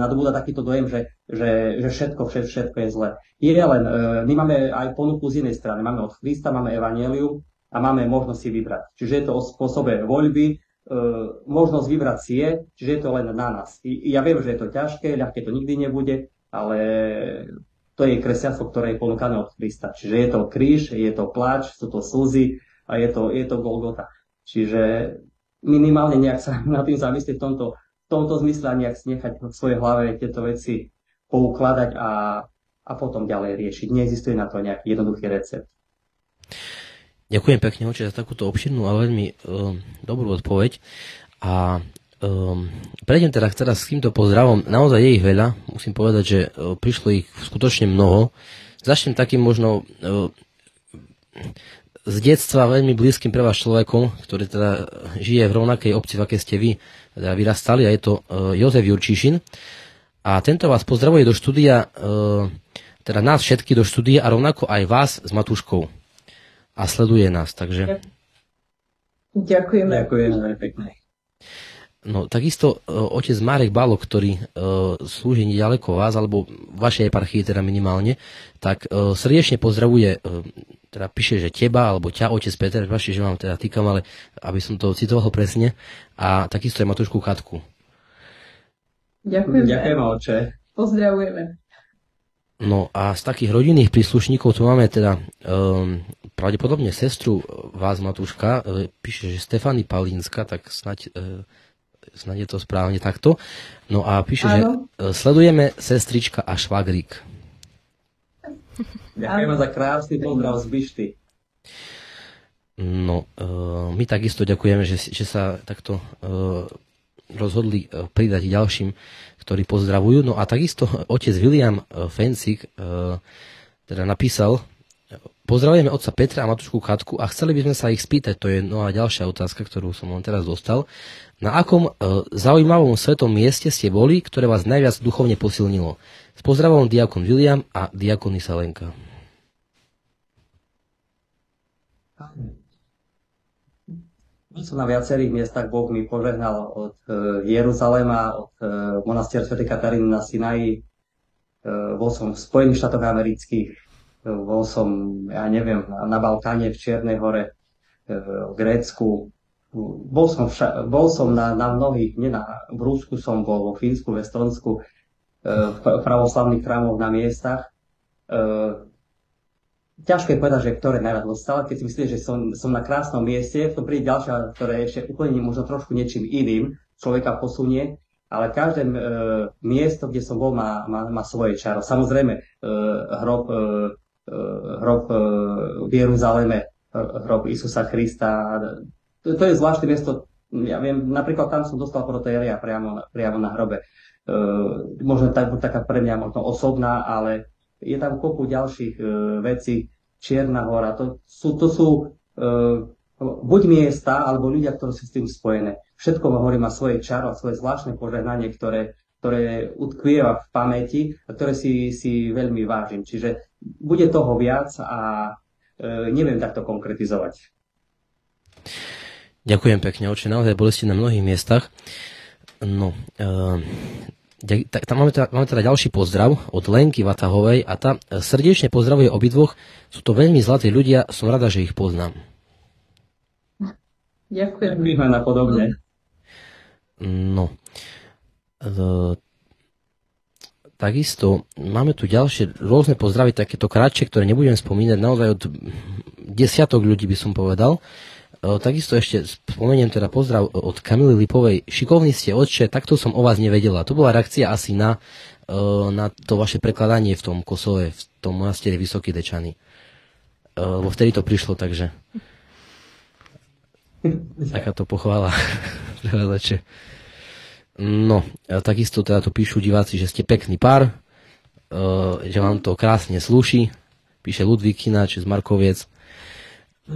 nadobúda takýto dojem, že, že, že všetko, všetko, všetko je zle. Je len, my máme aj ponuku z inej strany. Máme od Krista, máme Evangelium a máme možnosť si vybrať. Čiže je to o spôsobe voľby, možnosť vybrať si je, čiže je to len na nás. I, ja viem, že je to ťažké, ľahké to nikdy nebude, ale to je kresťanstvo, ktoré je ponúkané od Krista. Čiže je to kríž, je to pláč, sú to slzy a je to, je to Golgota. Čiže minimálne nejak sa na tým zamyslieť v tomto, v tomto zmysle a nejak nechať v svojej hlave tieto veci poukladať a, a potom ďalej riešiť. Neexistuje na to nejaký jednoduchý recept. Ďakujem pekne, oče, za takúto obširnú a veľmi um, dobrú odpoveď. A um, prejdem teda teraz s týmto pozdravom. Naozaj je ich veľa. Musím povedať, že uh, prišlo ich skutočne mnoho. Začnem takým možno uh, z detstva veľmi blízkym pre vás človekom, ktorý teda žije v rovnakej obci, v akej ste vy teda vyrastali, a je to uh, Jozef Jurčíšin. A tento vás pozdravuje do štúdia, uh, teda nás všetky do štúdia a rovnako aj vás s Matúškou. A sleduje nás, takže... Ďakujeme. Ďakujeme pekne. No, takisto uh, otec Marek Balo, ktorý uh, slúži nedaleko vás, alebo vašej eparchii teda minimálne, tak uh, srdečne pozdravuje, uh, teda píše, že teba, alebo ťa, otec Peter, vaši, že vám teda týkam, ale aby som to citoval presne, a takisto je Matúšku Katku. Ďakujeme. Ďakujeme, oče. Pozdravujeme. No a z takých rodinných príslušníkov tu máme teda um, pravdepodobne sestru vás, Matúška, uh, píše, že Stefany Palínska, tak snať uh, snad je to správne takto. No a píše, Áno. že sledujeme sestrička a švagrík. Ďakujeme za krásny pozdrav z Byšty. No, uh, my takisto ďakujeme, že, že sa takto uh, rozhodli uh, pridať ďalším, ktorí pozdravujú. No a takisto otec William uh, Fensik uh, teda napísal, Pozdravujeme otca Petra a Matušku Katku a chceli by sme sa ich spýtať, to je nová ďalšia otázka, ktorú som len teraz dostal, na akom e, zaujímavom svetom mieste ste boli, ktoré vás najviac duchovne posilnilo? S pozdravom diakon William a diakon Salenka. Bol som na viacerých miestach, Boh mi požehnal od e, Jeruzalema, od e, monastiera Sv. Kataríny na Sinaji, e, bol som v Spojených štátoch amerických, bol som, ja neviem, na Balkáne, v Čiernej hore, e, v Grécku, bol som, vša- bol som na, na mnohých, nie na, v Rúsku som bol, vo Fínsku, v Estonsku, e, v pravoslavných chrámoch na miestach. E, ťažko je povedať, že ktoré najviac dostal, keď si myslíš, že som, som na krásnom mieste, to príde ďalšia, ktoré ešte úplne možno trošku niečím iným človeka posunie, ale každé e, miesto, kde som bol, má, má, má svoje čaro. Samozrejme, e, hrob, hrob e, v Jeruzaleme, hrob Isusa Krista, to, je zvláštne miesto, ja viem, napríklad tam som dostal protéria priamo, priamo na hrobe. Možno tak, taká pre mňa možno osobná, ale je tam kopu ďalších vecí. Čierna hora, to sú, to sú buď miesta, alebo ľudia, ktorí sú s tým spojené. Všetko hovorí má svoje čaro, svoje zvláštne požehnanie, ktoré, ktoré utkvieva v pamäti a ktoré si, si veľmi vážim. Čiže bude toho viac a e, neviem takto konkretizovať. Ďakujem pekne, oče, naozaj boli ste na mnohých miestach. No, uh, tak, tam máme teda, máme teda ďalší pozdrav od Lenky Vatahovej a tá srdečne pozdravuje obidvoch. Sú to veľmi zlatí ľudia, som rada, že ich poznám. Ďakujem. Ďakujem na podobne. No. Uh, takisto máme tu ďalšie rôzne pozdravy, takéto kratšie, ktoré nebudem spomínať, naozaj od desiatok ľudí by som povedal. Takisto ešte spomeniem teda pozdrav od Kamily Lipovej. Šikovný ste, otče, takto som o vás nevedela. To bola reakcia asi na, na to vaše prekladanie v tom Kosove, v tom monastieri Vysoký Dečany. Lebo vtedy to prišlo, takže takáto pochvála. no, takisto teda tu píšu diváci, že ste pekný pár, že vám to krásne slúši. Píše Ludvík Ináč z Markoviec.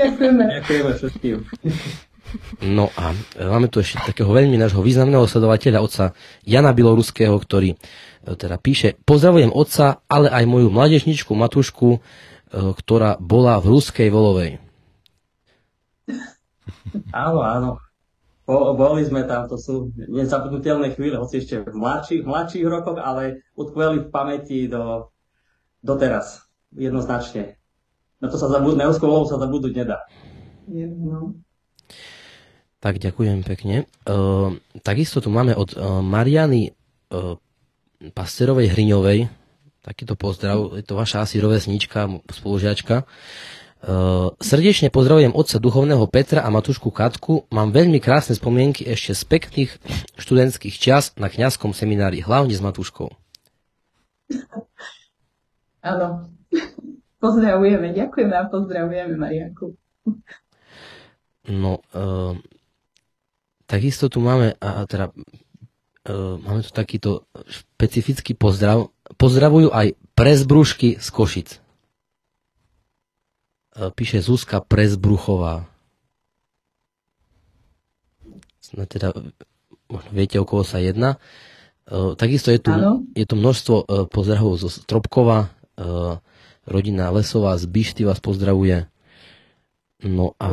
Ďakujeme. Ďakujeme všetkým. No a máme tu ešte takého veľmi nášho významného sledovateľa, otca Jana Biloruského, ktorý e, teda píše, pozdravujem otca, ale aj moju mladežničku Matušku, ktorá bola v Ruskej Volovej. Áno, áno. Bo, boli sme tam, to sú nezabudnutelné chvíle, hoci ešte v mladších, mladších rokoch, ale utkveli v pamäti do, doteraz. Jednoznačne. Na to sa zabudnúť, neúzkou sa zabudnúť nedá. No. Tak ďakujem pekne. Uh, takisto tu máme od uh, Mariany uh, Pasterovej Hriňovej, takýto pozdrav, je to vaša asi rovesnička, spolužiačka. Uh, srdečne pozdravujem otca duchovného Petra a matušku Katku. Mám veľmi krásne spomienky ešte z pekných študentských čas na kňazskom seminári, hlavne s Matuškou. Áno. Pozdravujeme, ďakujeme a pozdravujeme Marianku. No, uh, Takisto tu máme, a teda, uh, máme tu takýto špecifický pozdrav. Pozdravujú aj prezbrušky z Košic. Uh, píše Zuzka Prezbruchová. Snad teda viete, o koho sa jedná. Uh, takisto je tu, je tu množstvo uh, pozdravov zo Stropkova, rodina Lesová z Bišty vás pozdravuje. No a...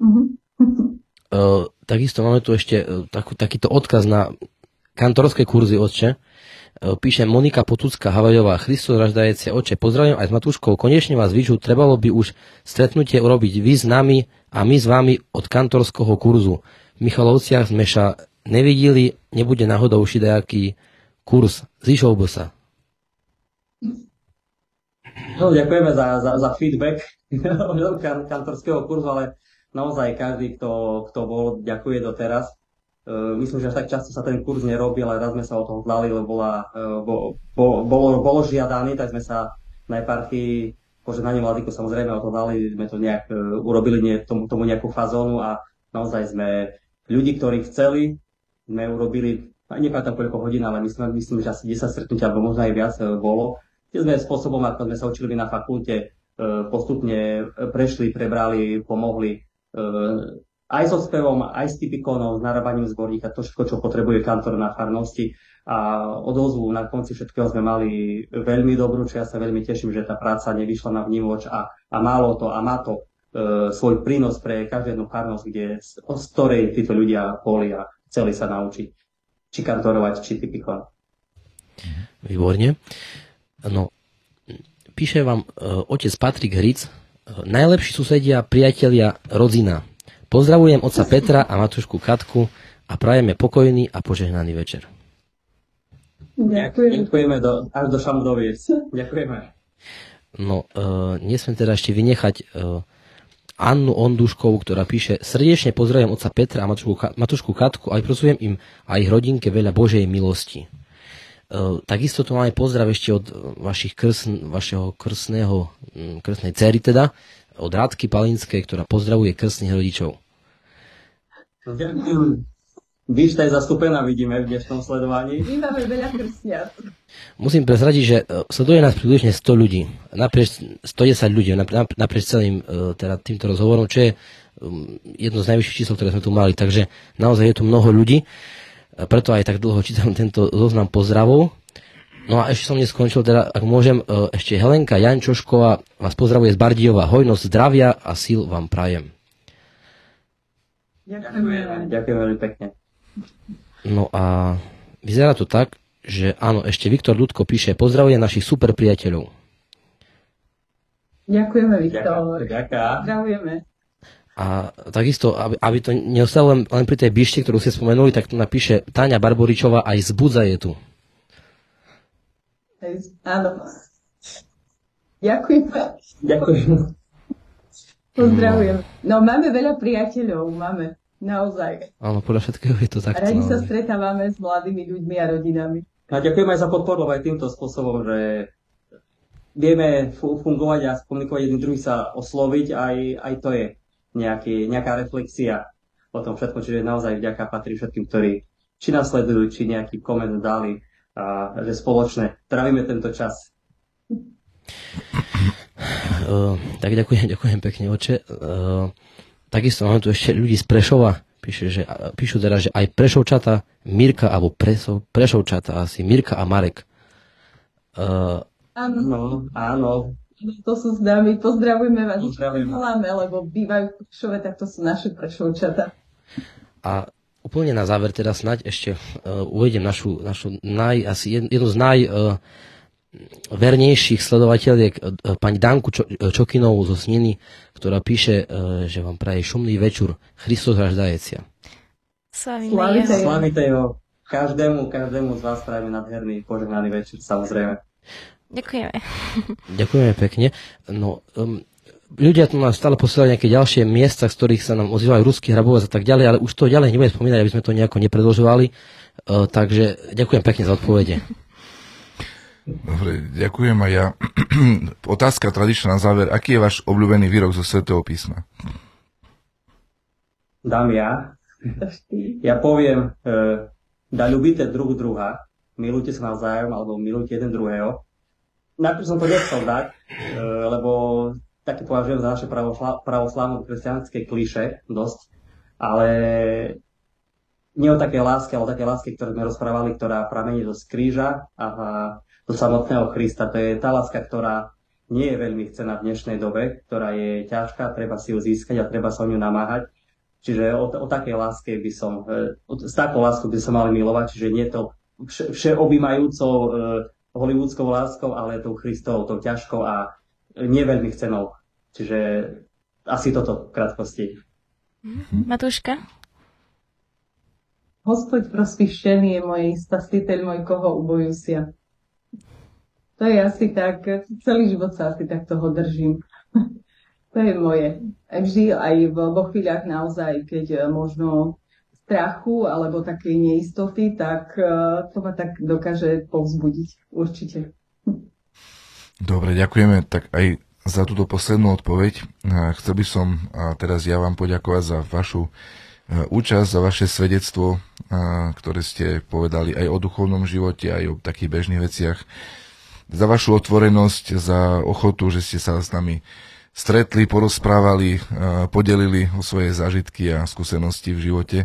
Uh-huh. Uh, takisto máme tu ešte takú, takýto odkaz na kantorské kurzy otče. Uh, píše Monika Potucká Havajová, Christus raždajece oče, pozdravujem aj s Matúškou, konečne vás vyžu, trebalo by už stretnutie urobiť vy s nami a my s vami od kantorského kurzu. V Michalovciach sme sa nevideli, nebude náhodou už nejaký kurz. Zišol by sa. No, ďakujeme za, za, za feedback kantorského kurzu, ale naozaj každý, kto, kto bol, ďakuje doteraz. E, myslím, že tak často sa ten kurz nerobil, ale raz sme sa o toho vzdali, lebo bola, e, bo, bo, bolo, bolo žiadaný, tak sme sa na eparchii požehnanie mladíku samozrejme o to dali, sme to nejak uh, urobili nie, tomu, tomu nejakú fazónu a naozaj sme ľudí, ktorí chceli, sme urobili, nepamätám koľko hodín, ale myslím, myslím, že asi 10 stretnutí, alebo možno aj viac uh, bolo. Tie sme spôsobom, ako sme sa učili na fakulte, uh, postupne prešli, prebrali, pomohli aj so spevom, aj s typikónou, s narábaním zborníka, to všetko, čo potrebuje kantor na farnosti. A odozvu na konci všetkého sme mali veľmi dobrú, čo ja sa veľmi teším, že tá práca nevyšla na vnívoč a, a málo to a má to e, svoj prínos pre každú jednu farnosť, kde, z, z ktorej títo ľudia boli a chceli sa naučiť či kantorovať, či typikón. Výborne. No, píše vám e, otec Patrik Hric, Najlepší susedia, priatelia, rodzina. Pozdravujem otca Petra a matušku Katku a prajeme pokojný a požehnaný večer. Ďakujem. Ďakujeme do, až do Šamdoviec. Ďakujeme. No, uh, nesmiem teda ešte vynechať uh, Annu Onduškovú, ktorá píše Srdečne pozdravujem otca Petra a matušku, matušku Katku a aj prosujem im a ich rodinke veľa Božej milosti. E, takisto tu máme pozdrav ešte od vašich krsn, vašeho krsného, krsnej cery teda, od Rádky Palinskej, ktorá pozdravuje krstných rodičov. Ďakujem. Výšta je zastúpená, vidíme v dnešnom sledovaní. My máme veľa krstniat. Musím prezradiť, že e, sleduje nás približne 100 ľudí, naprieč 110 ľudí, naprieč celým e, teda týmto rozhovorom, čo je jedno z najvyšších čísel, ktoré sme tu mali. Takže naozaj je tu mnoho ľudí preto aj tak dlho čítam tento zoznam pozdravov. No a ešte som neskončil, teda ak môžem, e, ešte Helenka Jančošková vás pozdravuje z Bardijova. Hojnosť zdravia a síl vám prajem. Ďakujem. Ďakujem veľmi pekne. No a vyzerá to tak, že áno, ešte Viktor Ľudko píše, pozdravuje našich super priateľov. Ďakujeme, Viktor. Ďakujem. Zdravujeme. A takisto, aby, aby to neostalo len, len pri tej bište, ktorú ste spomenuli, tak to napíše Táňa Barboričová, aj zbudza je tu. Áno. Ďakujem. Ďakujem. Pozdravujem. No máme veľa priateľov, máme. Naozaj. Áno, podľa všetkého je to tak. Radi sa stretávame s mladými ľuďmi a rodinami. A ďakujem aj za podporu aj týmto spôsobom, že vieme fungovať a komunikovať jedným druhým sa osloviť, aj, aj to je nejaký, nejaká reflexia o tom všetko, čiže naozaj vďaka patrí všetkým, ktorí či nás sledujú, či nejaký koment dali, a že spoločne trávime tento čas. Uh, tak ďakujem, ďakujem pekne, oče. Uh, takisto máme tu ešte ľudí z Prešova, píše, že, píšu teda, že aj Prešovčata, Mirka, alebo Presov, Prešovčata asi, Mirka a Marek. Uh, áno. No, áno. To sú známi, pozdravujeme vás. Pozdravujeme. lebo bývajú v Prešove, tak to sú naše Prešovčata. A úplne na záver teda snať ešte uh, uvedem našu, našu naj, asi jednu z naj uh, vernejších sledovateľiek e, pani Danku Čo, Čokinovú zo Sniny, ktorá píše, že vám praje šumný večer Christos raždajecia. Slavite jeho. Každému, každému z vás prajeme nadherný požehnaný večer, samozrejme. Ďakujeme. Ďakujeme pekne. No, um, ľudia tu nám stále posielajú nejaké ďalšie miesta, z ktorých sa nám ozývajú ruský hrabovec a tak ďalej, ale už to ďalej nebudem spomínať, aby sme to nejako nepredlžovali. Uh, takže ďakujem pekne za odpovede. Dobre, ďakujem a ja. Otázka tradičná na záver. Aký je váš obľúbený výrok zo Svetého písma? Dám ja. Ja poviem, e, da ľubíte druh druha, milujte sa navzájom, alebo milujte jeden druhého. Najprv som to nechcel dať, e, lebo také považujem za naše pravoslávne kresťanské kliše dosť, ale nie o také láske, ale o také láske, ktoré sme rozprávali, ktorá pramení zo skríža a do samotného Krista. To je tá láska, ktorá nie je veľmi chcená v dnešnej dobe, ktorá je ťažká, treba si ju získať a treba sa o ňu namáhať. Čiže o, o takej láske by som, e, s takou láskou by som mali milovať, čiže nie to vše, všeobjímajúcou e, hollywoodskou láskou, ale tou Kristovou, tou ťažkou a nie veľmi chcenou. Čiže asi toto v krátkosti. Mhm. Matúška? Hospod prosvištený je moje spasiteľ môj, koho ubojusia. To je asi tak, celý život sa asi tak toho držím. to je moje. Vždy aj vo chvíľach naozaj, keď e, možno strachu alebo takej neistoty, tak e, to ma tak dokáže povzbudiť. Určite. Dobre, ďakujeme tak aj za túto poslednú odpoveď. Chcel by som teraz ja vám poďakovať za vašu e, účasť, za vaše svedectvo, ktoré ste povedali aj o duchovnom živote, aj o takých bežných veciach za vašu otvorenosť, za ochotu, že ste sa s nami stretli, porozprávali, podelili o svoje zážitky a skúsenosti v živote.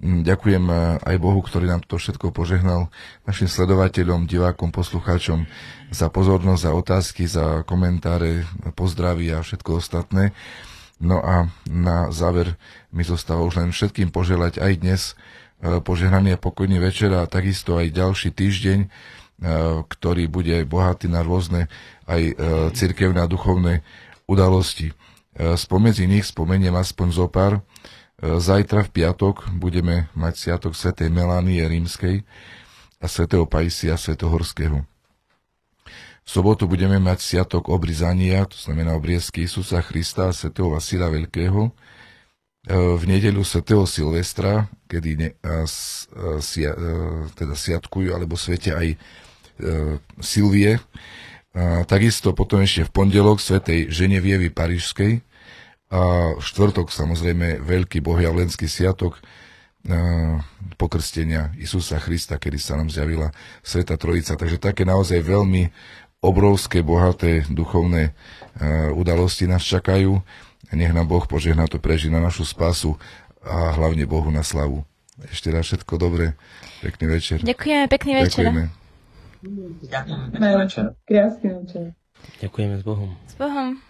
Mm, ďakujem aj Bohu, ktorý nám to všetko požehnal, našim sledovateľom, divákom, poslucháčom za pozornosť, za otázky, za komentáre, pozdravy a všetko ostatné. No a na záver mi zostáva už len všetkým poželať aj dnes požehnaný a pokojný večer a takisto aj ďalší týždeň, E, ktorý bude bohatý na rôzne aj cirkevné a duchovné udalosti. Spomedzi nich spomeniem aspoň zo pár. Zajtra v piatok budeme mať sviatok svätej Melánie rímskej a svätého Paisia Svetohorského. V sobotu budeme mať sviatok obrizania, to znamená obriezky Isusa Krista a svätého Vasila Veľkého. V nedeľu svätého Silvestra, kedy ne, a, a, teda sviatkujú alebo svete aj E, Silvie. A takisto potom ešte v pondelok svätej Ženevievy Parížskej a v štvrtok samozrejme veľký bohjavlenský sviatok e, pokrstenia Isusa Krista, kedy sa nám zjavila Sveta Trojica. Takže také naozaj veľmi obrovské, bohaté duchovné e, udalosti nás čakajú. Nech nám Boh požehná to prežiť na našu spasu a hlavne Bohu na slavu. Ešte raz všetko dobré. Pekný večer. Ďakujeme, pekný večer. Ďakujeme. Ďakujem. Krásny večer. Krásny večer. Ďakujeme s Bohom. S Bohom.